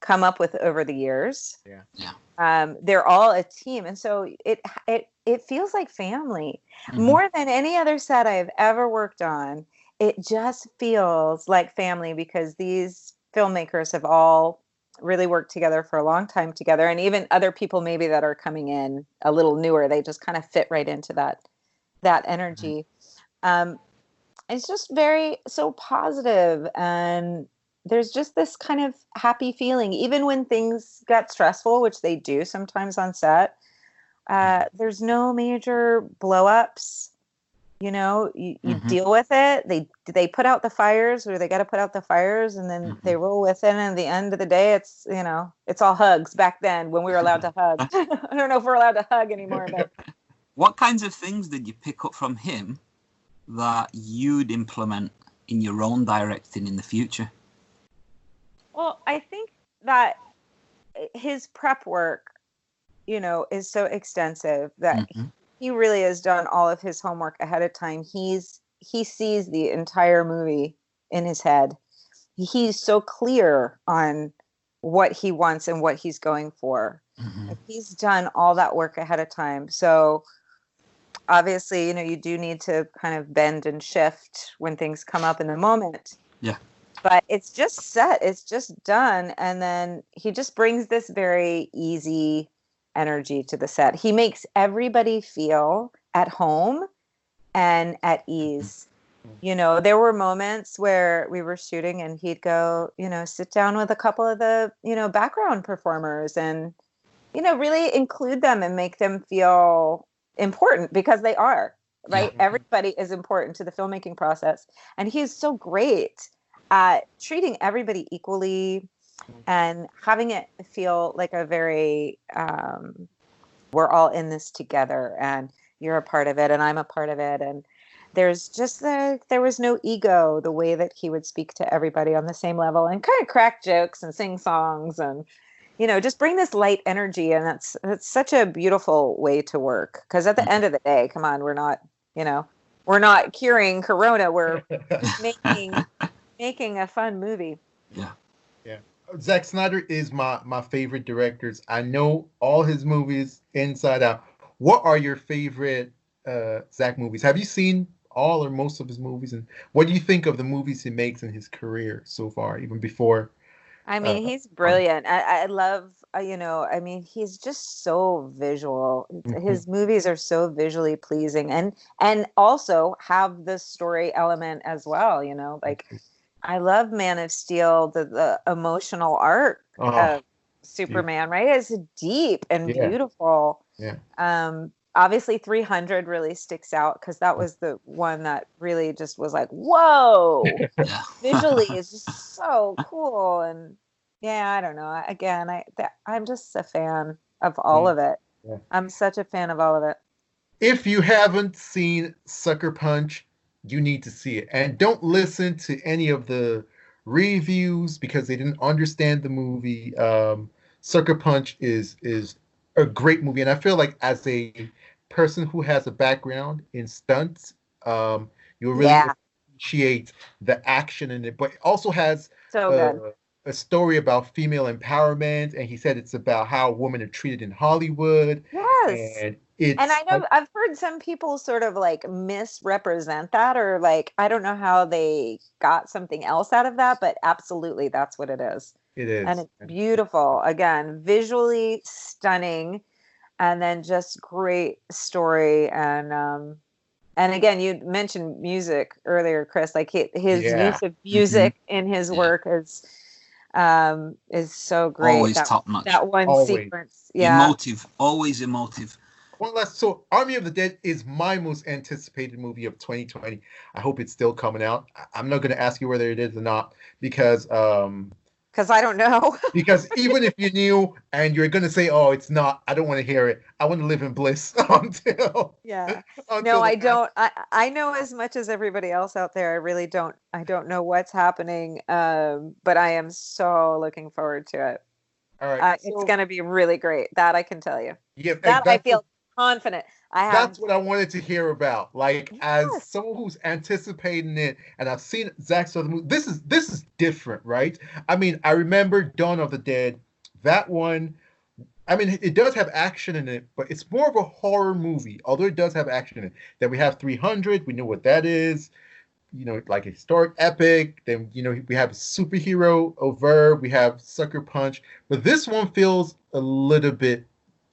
come up with over the years. Yeah. Yeah. Um, they're all a team. And so it it it feels like family. Mhm. More than any other set I've ever worked on, it just feels like family because these filmmakers have all really worked together for a long time together and even other people maybe that are coming in a little newer they just kind of fit right into that that energy um it's just very so positive and there's just this kind of happy feeling even when things get stressful which they do sometimes on set uh, there's no major blow-ups you know you, you Mhm. deal with it they they put out the fires or they got to put out the fires and then Mhm. they roll with it and at the end of the day it's you know it's all hugs back then when we were allowed to hug i don't know if we're allowed to hug anymore but What kinds of things did you pick up from him that you'd implement in your own directing in the future? Well, I think that his prep work, you know, is so extensive that Mhm. he really has done all of his homework ahead of time. He's he sees the entire movie in his head. He's so clear on what he wants and what he's going for. Mhm. Like, he's done all that work ahead of time. So obviously, you know, you do need to kind of bend and shift when things come up in the moment. Yeah. But it's just set, it's just done. And then he just brings this very easy energy to the set. He makes everybody feel at home and at mm-hmm. ease. You know, there were moments where we were shooting and he'd go, you know, sit down with a couple of the, you know, background performers and, you know, really include them and make them feel important because they are, right? Yeah. Everybody is important to the filmmaking process. And he's so great at treating everybody equally and having it feel like a very, um, we're all in this together and you're a part of it and I'm a part of it. And there's just the, there was no ego the way that he would speak to everybody on the same level and kind of crack jokes and sing songs and, you know, just bring this light energy. And that's, that's such a beautiful way to work. Cause at the end of the day, come on, we're not, you know, we're not curing Corona. We're making, making a fun movie. Yeah. Yeah. Zack Snyder is my my favorite directors. I know all his movies inside out. What are your favorite uh Zack movies? Have you seen all or most of his movies and what do you think of the movies he makes in his career so far even before I mean, Uh, he's brilliant. I, I love, uh, you know, I mean, he's just so visual. Mhm. His movies are so visually pleasing, and and also have the story element as well. You know, like I love Man of Steel, the the emotional arc Oh, of Superman. Right, it's deep and Yeah. beautiful. Yeah. Um, obviously, 300 really sticks out because that was the one that really just was like, whoa visually is just so cool and yeah i don't know again i that, i'm just a fan of all Yeah. of it Yeah. i'm such a fan of all of it if you haven't seen Sucker Punch, you need to see it. And don't listen to any of the reviews because they didn't understand the movie. Um, Sucker Punch is is a great movie, and I feel like as a person who has a background in stunts, um, you'll really Yeah. appreciate the action in it. But it also has so uh, good a story about female empowerment, and he said it's about how women are treated in Hollywood, yes and it's and i know i've heard some people sort of like misrepresent that or like i don't know how they got something else out of that but absolutely that's what it is It is. and it's beautiful again visually stunning and then just great story and um and again you mentioned music earlier chris like his Yeah. use of music in his Yeah. work is um is so great Always that, top notch. that one Always. sequence yeah Emotive. Always emotive. One last. So, Army of the Dead is my most anticipated movie of 2020. I hope it's still coming out. I- I'm not going to ask you whether it is or not because um because i don't know. Because even if you knew and you're going to say, "Oh, it's not," I don't want to hear it. I want to live in bliss until. yeah. until no i don't. I, I know as much as everybody else out there. I really don't i don't know what's happening um but i am so looking forward to it. All right. uh, so, it's going to be really great. That i can tell you. Yeah, that i feel confident i have That's what I wanted to hear about. Like as someone who's anticipating it, and I've seen Zack's other movie. This is this is different, right? I mean, I remember Dawn of the Dead. That one. I mean, it does have action in it, but it's more of a horror movie. Although it does have action in it. Then we have 300. We know what that is. you know, like a historic epic. Then you know we have superhero over. We have Sucker Punch, but this one feels a little bit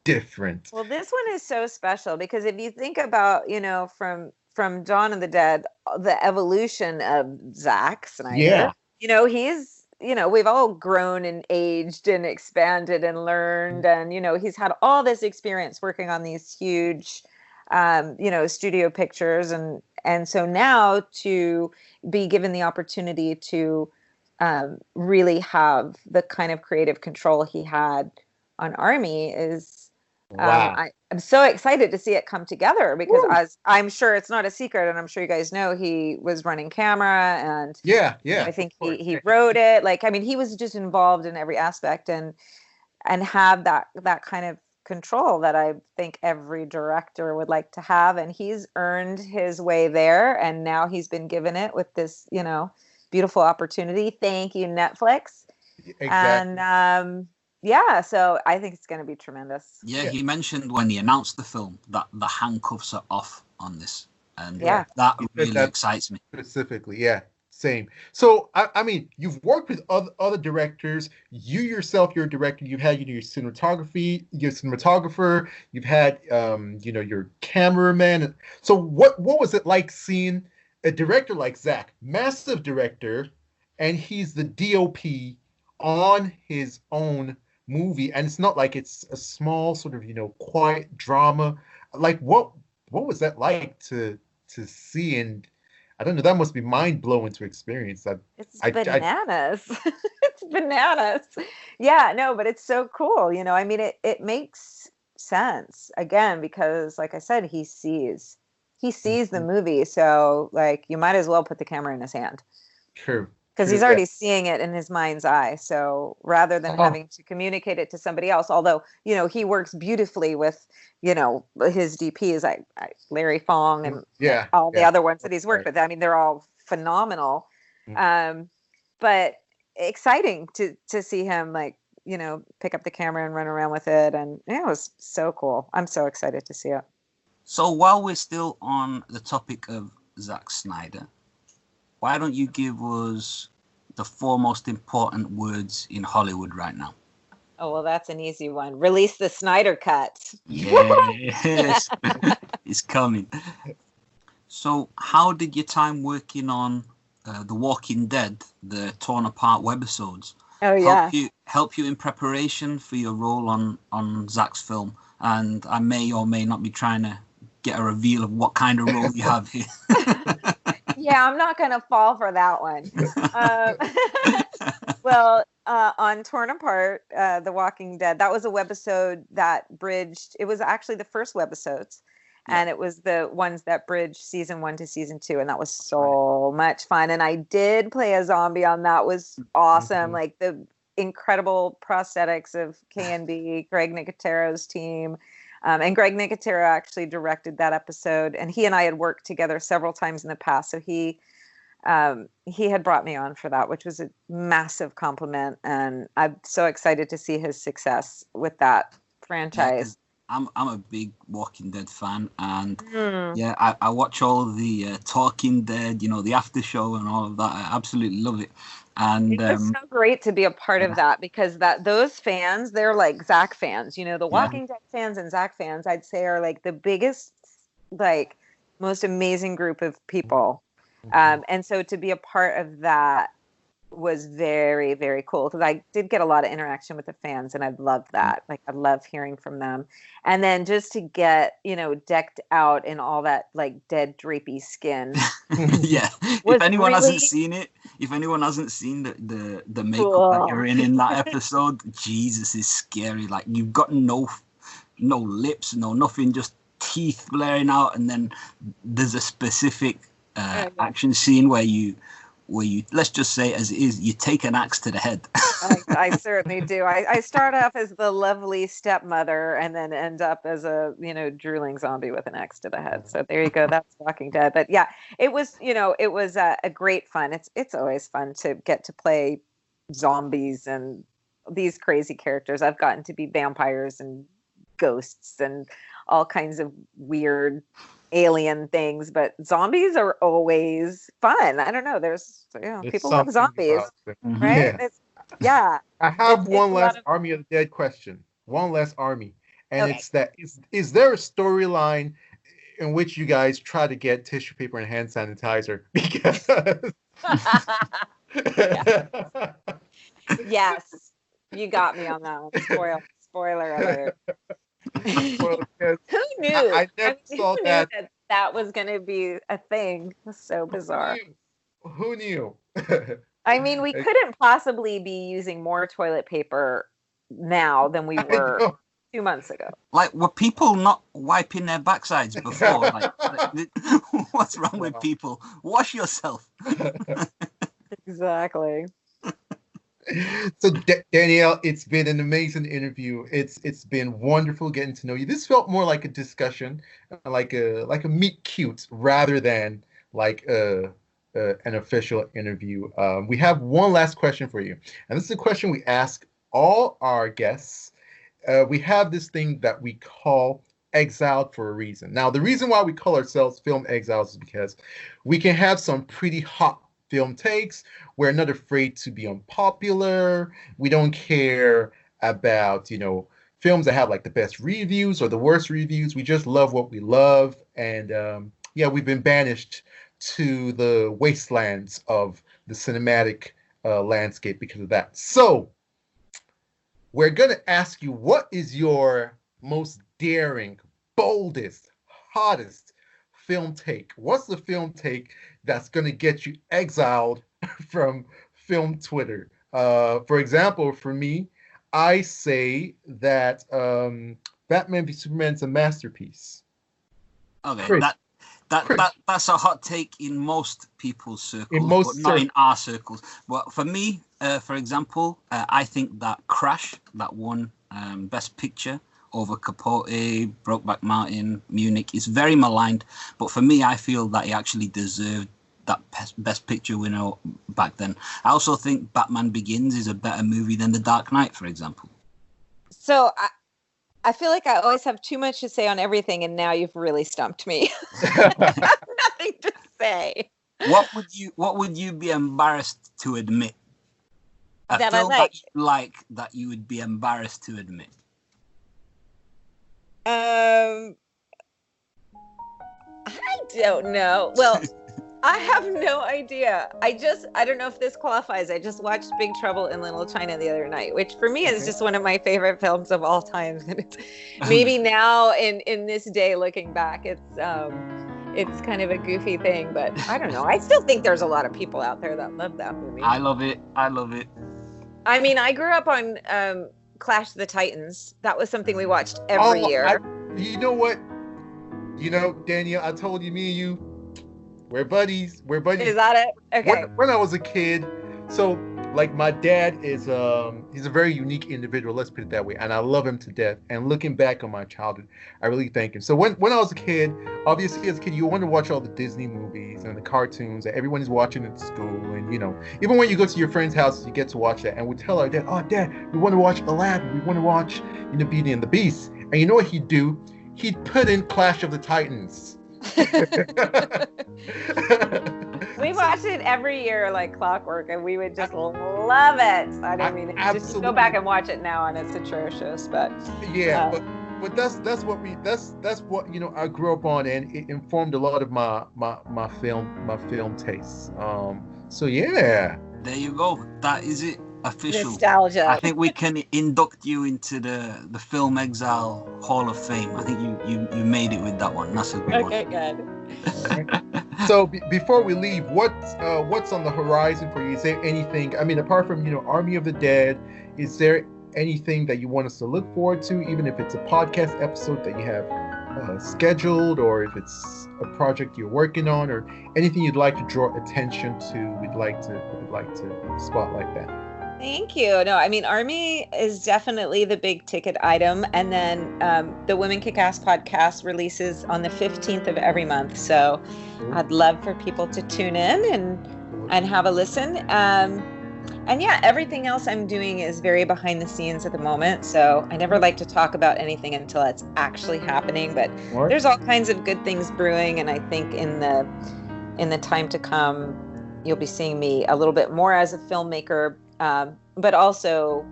different. Well, this one is so special because if you think about, you know, from from Dawn of the Dead, uh, the evolution of Zack Snyder. Yeah. You know, he's you know, we've all grown and aged and expanded and learned and you know, he's had all this experience working on these huge um, you know, studio pictures and and so now to be given the opportunity to um, really have the kind of creative control he had on Army is Wow. um, I, I'm so excited to see it come together because Woo. as I'm sure it's not a secret and I'm sure you guys know he was running camera and yeah, yeah. I think he, he wrote it. Like, I mean, he was just involved in every aspect and and have that that kind of control that I think every director would like to have. And he's earned his way there, and now he's been given it with this, you know, beautiful opportunity. Thank you, Netflix. exactly. And um, yeah, so I think it's going to be tremendous. Yeah, Yeah. he mentioned when he announced the film that the handcuffs are off on this, and uh, Yeah. that really that- excites me. specifically yeah same so I, I mean you've worked with other, other directors you yourself you're a director you've had you know, your cinematography your cinematographer you've had um you know your cameraman so what what was it like seeing a director like zack massive director and he's the dop on his own movie and it's not like it's a small sort of you know quiet drama like what what was that like to to see and I don't know. That must be mind blowing to experience. That It's I- I- bananas. it's bananas. Yeah, no, but it's so cool. You know, I mean, it it makes sense again because, like I said, he sees he sees the Mhm. movie, so like you might as well put the camera in his hand true. Because he's yeah. already seeing it in his mind's eye. So rather than Oh. having to communicate it to somebody else, although you know he works beautifully with you know his DPs like like Larry Fong and Yeah. all the other ones that he's worked right. with. I mean, they're all phenomenal. Mm. Um, but exciting to to see him like you know pick up the camera and run around with it, and yeah, it was so cool. I'm so excited to see it. So while we're still on the topic of Zack Snyder, why don't you give us the four most important words in Hollywood right now? Oh well, that's an easy one. Release the Snyder cut. Yes, it's coming. So, how did your time working on uh, The Walking Dead, the torn apart webisodes, Oh yeah. help you help you in preparation for your role on on Zack's film? And I may or may not be trying to get a reveal of what kind of role you have here. yeah, I'm not gonna fall for that one. Um, well, uh, on Torn Apart, uh, The Walking Dead, that was a webisode that bridged. It was actually the first webisodes, Yeah. and it was the ones that bridged season one to season two, and that was so much fun. And I did play a zombie on that. Was awesome. Mhm. Like the incredible prosthetics of KNB, Greg Nicotero's team. Um, and Greg Nicotero actually directed that episode, and he and I had worked together several times in the past. So he um, he had brought me on for that, which was a massive compliment, and I'm so excited to see his success with that franchise. I'm I'm a big Walking Dead fan, and Mm. yeah, I, I watch all the uh, Talking Dead, you know, the after show and all of that. I absolutely love it. And It was um, so great to be a part yeah. of that because that those fans, they're like Zack fans. You know, the Yeah. Walking Dead fans and Zack fans, I'd say, are like the biggest, like most amazing group of people. Um, and so to be a part of that was very, very cool because I did get a lot of interaction with the fans and I loved that. Like I love hearing from them. And then just to get, you know, decked out in all that like dead drapey skin. yeah, if anyone really- hasn't seen it, if anyone hasn't seen the the, the makeup that you're in in that episode, Jesus is scary. Like you've got no no lips, no nothing, just teeth blaring out, and then there's a specific uh, Oh, yeah. action scene where you where you let's just say as it is, you take an axe to the head. I, I certainly do. I, I start off as the lovely stepmother and then end up as a, you know, drooling zombie with an axe to the head. So there you go. That's Walking Dead. But yeah, it was, you know, it was a, a great fun. It's it's always fun to get to play zombies and these crazy characters. I've gotten to be vampires and ghosts and all kinds of weird alien things, but zombies are always fun. I don't know. There's you know, people love zombies, about it. Mhm. right? Yeah. It's, yeah. I have It's- one it's last of- Army of the Dead question. One last army, and Okay. it's that is is there a storyline in which you guys try to get tissue paper and hand sanitizer because yes. You got me on that one. Spoil, spoiler alert. Well, Who knew? I never mean, saw who that. Knew that that was going to be a thing. So bizarre. Who knew? I mean, we couldn't possibly be using more toilet paper now than we were know. two months ago. Like, were people not wiping their backsides before? Like, what's wrong with people? Wash yourself. Exactly. so Da- Danielle, it's been an amazing interview. It's it's been wonderful getting to know you. This felt more like a discussion, like a like a meet cute rather than like a, a an official interview. Um, we have one last question for you, and this is a question we ask all our guests. Uh, we have this thing that we call exiled for a reason. Now, the reason why we call ourselves film exiles is because we can have some pretty hot film takes. We're not afraid to be unpopular. We don't care about, you know, films that have like the best reviews or the worst reviews. We just love what we love. And um, yeah, we've been banished to the wastelands of the cinematic uh, landscape because of that. So, we're going to ask you what is your most daring, boldest, hottest film take? What's the film take that's going to get you exiled from film Twitter? Uh, for example, for me, I say that um, Batman v Superman is a masterpiece. Okay, Chris. that that, Chris. that that's a hot take in most people's circles, most but not in our circles. But for me, uh, for example, uh, I think that Crash, that one um, Best Picture over Capote, Brokeback Mountain, Munich, is very maligned. But for me, I feel that he actually deserved that best, Picture winner back then. I also think Batman Begins is a better movie than The Dark Knight, for example. So I, I feel like I always have too much to say on everything, and now you've really stumped me. Nothing to say. what would you what would you be embarrassed to admit? A That I like. that you like that you would be embarrassed to admit. Um, I don't know. Well, I have no idea. I just, I don't know if this qualifies. I just watched Big Trouble in Little China the other night, which for me is just one of my favorite films of all time. And it's maybe now in in this day, looking back, it's um, it's kind of a goofy thing, but I don't know. I still think there's a lot of people out there that love that movie. I love it. I love it. I mean, I grew up on um, Clash of the Titans. That was something we watched every Oh, year. I- you know what? You know, Daniel, I told you, me and you, we're buddies. We're buddies. Is that it? Okay. when, when I was a kid, so like my dad is um he's a very unique individual, let's put it that way, and I love him to death. And looking back on my childhood, I really thank him. So when when I was a kid, obviously as a kid, you want to watch all the Disney movies and the cartoons that everyone is watching at school, and you know, even when you go to your friend's house, you get to watch that. And we tell our dad, "Oh, dad, we want to watch Aladdin. We want to watch you know Beauty and the Beast." And you know what he'd do? He'd put in Clash of the Titans. We watch it every year like clockwork, and we would just love it. I don't mean just go back and watch it now, and it's atrocious. But yeah Uh, but but that's that's what we that's that's what you know i grew up on and it informed a lot of my my my film my film tastes um so yeah There you go. That is it. Official. nostalgia. I think we can induct you into the the Film Exile Hall of Fame. I think you you, you made it with that one. That's a good okay, good. so be before we leave what's uh what's on the horizon for you is there anything i mean apart from you know army of the dead is there anything that you want us to look forward to even if it's a podcast episode that you have uh, scheduled or if it's a project you're working on or anything you'd like to draw attention to we'd like to we'd like to spotlight that Thank you. No, I mean, Army is definitely the big ticket item. And then um, the Women Kick Ass podcast releases on the 15th of every month. So I'd love for people to tune in and, and have a listen. Um, and yeah, everything else I'm doing is very behind the scenes at the moment. So I never like to talk about anything until it's actually happening. But Mark? there's all kinds of good things brewing, and I think in the in the time to come, you'll be seeing me a little bit more as a filmmaker, um, but also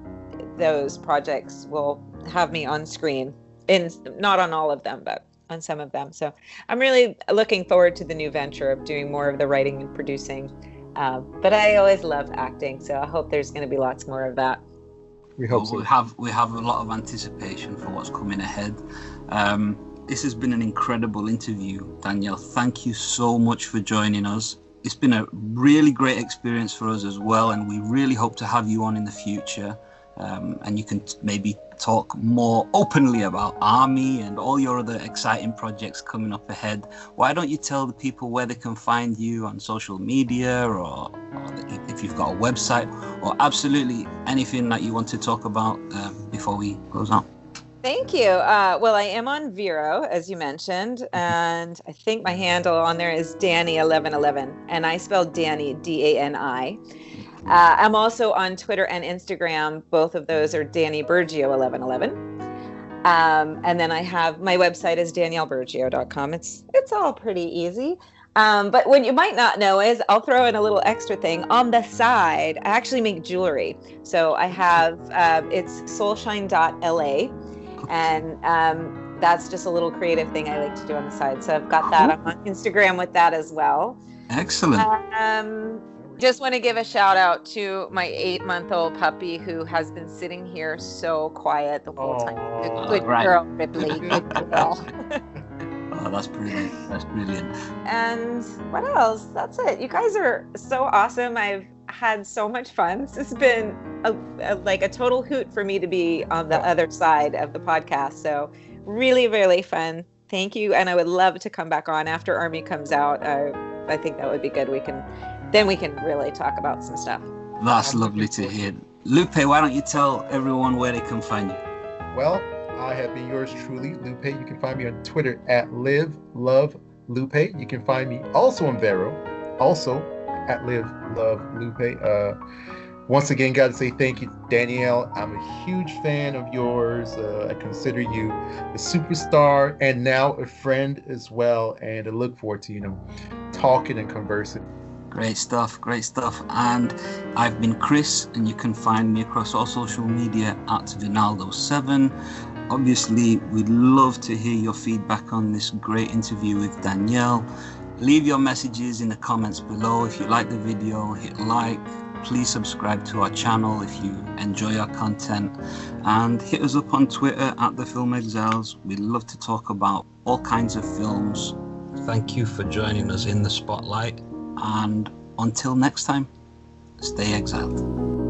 those projects will have me on screen. In not on all of them, but on some of them. So I'm really looking forward to the new venture of doing more of the writing and producing. Uh, but I always love acting, so I hope there's going to be lots more of that. We hope Well, so. we have we have a lot of anticipation for what's coming ahead. Um, this has been an incredible interview, Danielle. Thank you so much for joining us. It's been a really great experience for us as well, and we really hope to have you on in the future. Um, and you can t- maybe talk more openly about Army and all your other exciting projects coming up ahead. Why don't you tell the people where they can find you on social media or, or if you've got a website or absolutely anything that you want to talk about um, before we close out? Thank you. Uh, well, I am on Vero, as you mentioned, and I think my handle on there is Danny1111, and I spell Danny D A N I. Uh, I'm also on Twitter and Instagram. Both of those are Danny Burgio1111. Um, and then I have my website is danielleburgio.com. It's it's all pretty easy. Um, but what you might not know is I'll throw in a little extra thing on the side. I actually make jewelry. So I have um, it's soulshine.la and um, that's just a little creative thing I like to do on the side. So I've got that. I'm on Instagram with that as well. Excellent. Um, just want to give a shout out to my eight month old puppy who has been sitting here so quiet the whole time. Aw. Good, good Right. girl, Ripley. Good girl. Oh, that's brilliant. That's brilliant. and what else? That's it. You guys are so awesome. I've had so much fun. This has been a, a, like a total hoot for me to be on the other side of the podcast. So really, really fun. Thank you. And I would love to come back on after Army comes out. Uh, I think that would be good. We can, then we can really talk about some stuff. That's lovely to hear. Lupe, why don't you tell everyone where they can find you? Well, I have been yours truly, Lupe. You can find me on Twitter at Live Love Lupe. You can find me also on Vero, also at Live Love Lupe. Uh, once again, got to say thank you, Danielle. I'm a huge fan of yours. Uh, I consider you a superstar and now a friend as well. And I look forward to you know talking and conversing. Great stuff, great stuff. And I've been Chris, and you can find me across all social media at Vinaldo7. Obviously, we'd love to hear your feedback on this great interview with Danielle. Leave your messages in the comments below. If you like the video, hit like. Please subscribe to our channel if you enjoy our content. And hit us up on Twitter at The Film Exiles. We'd love to talk about all kinds of films. Thank you for joining us in the spotlight. And until next time, stay exiled.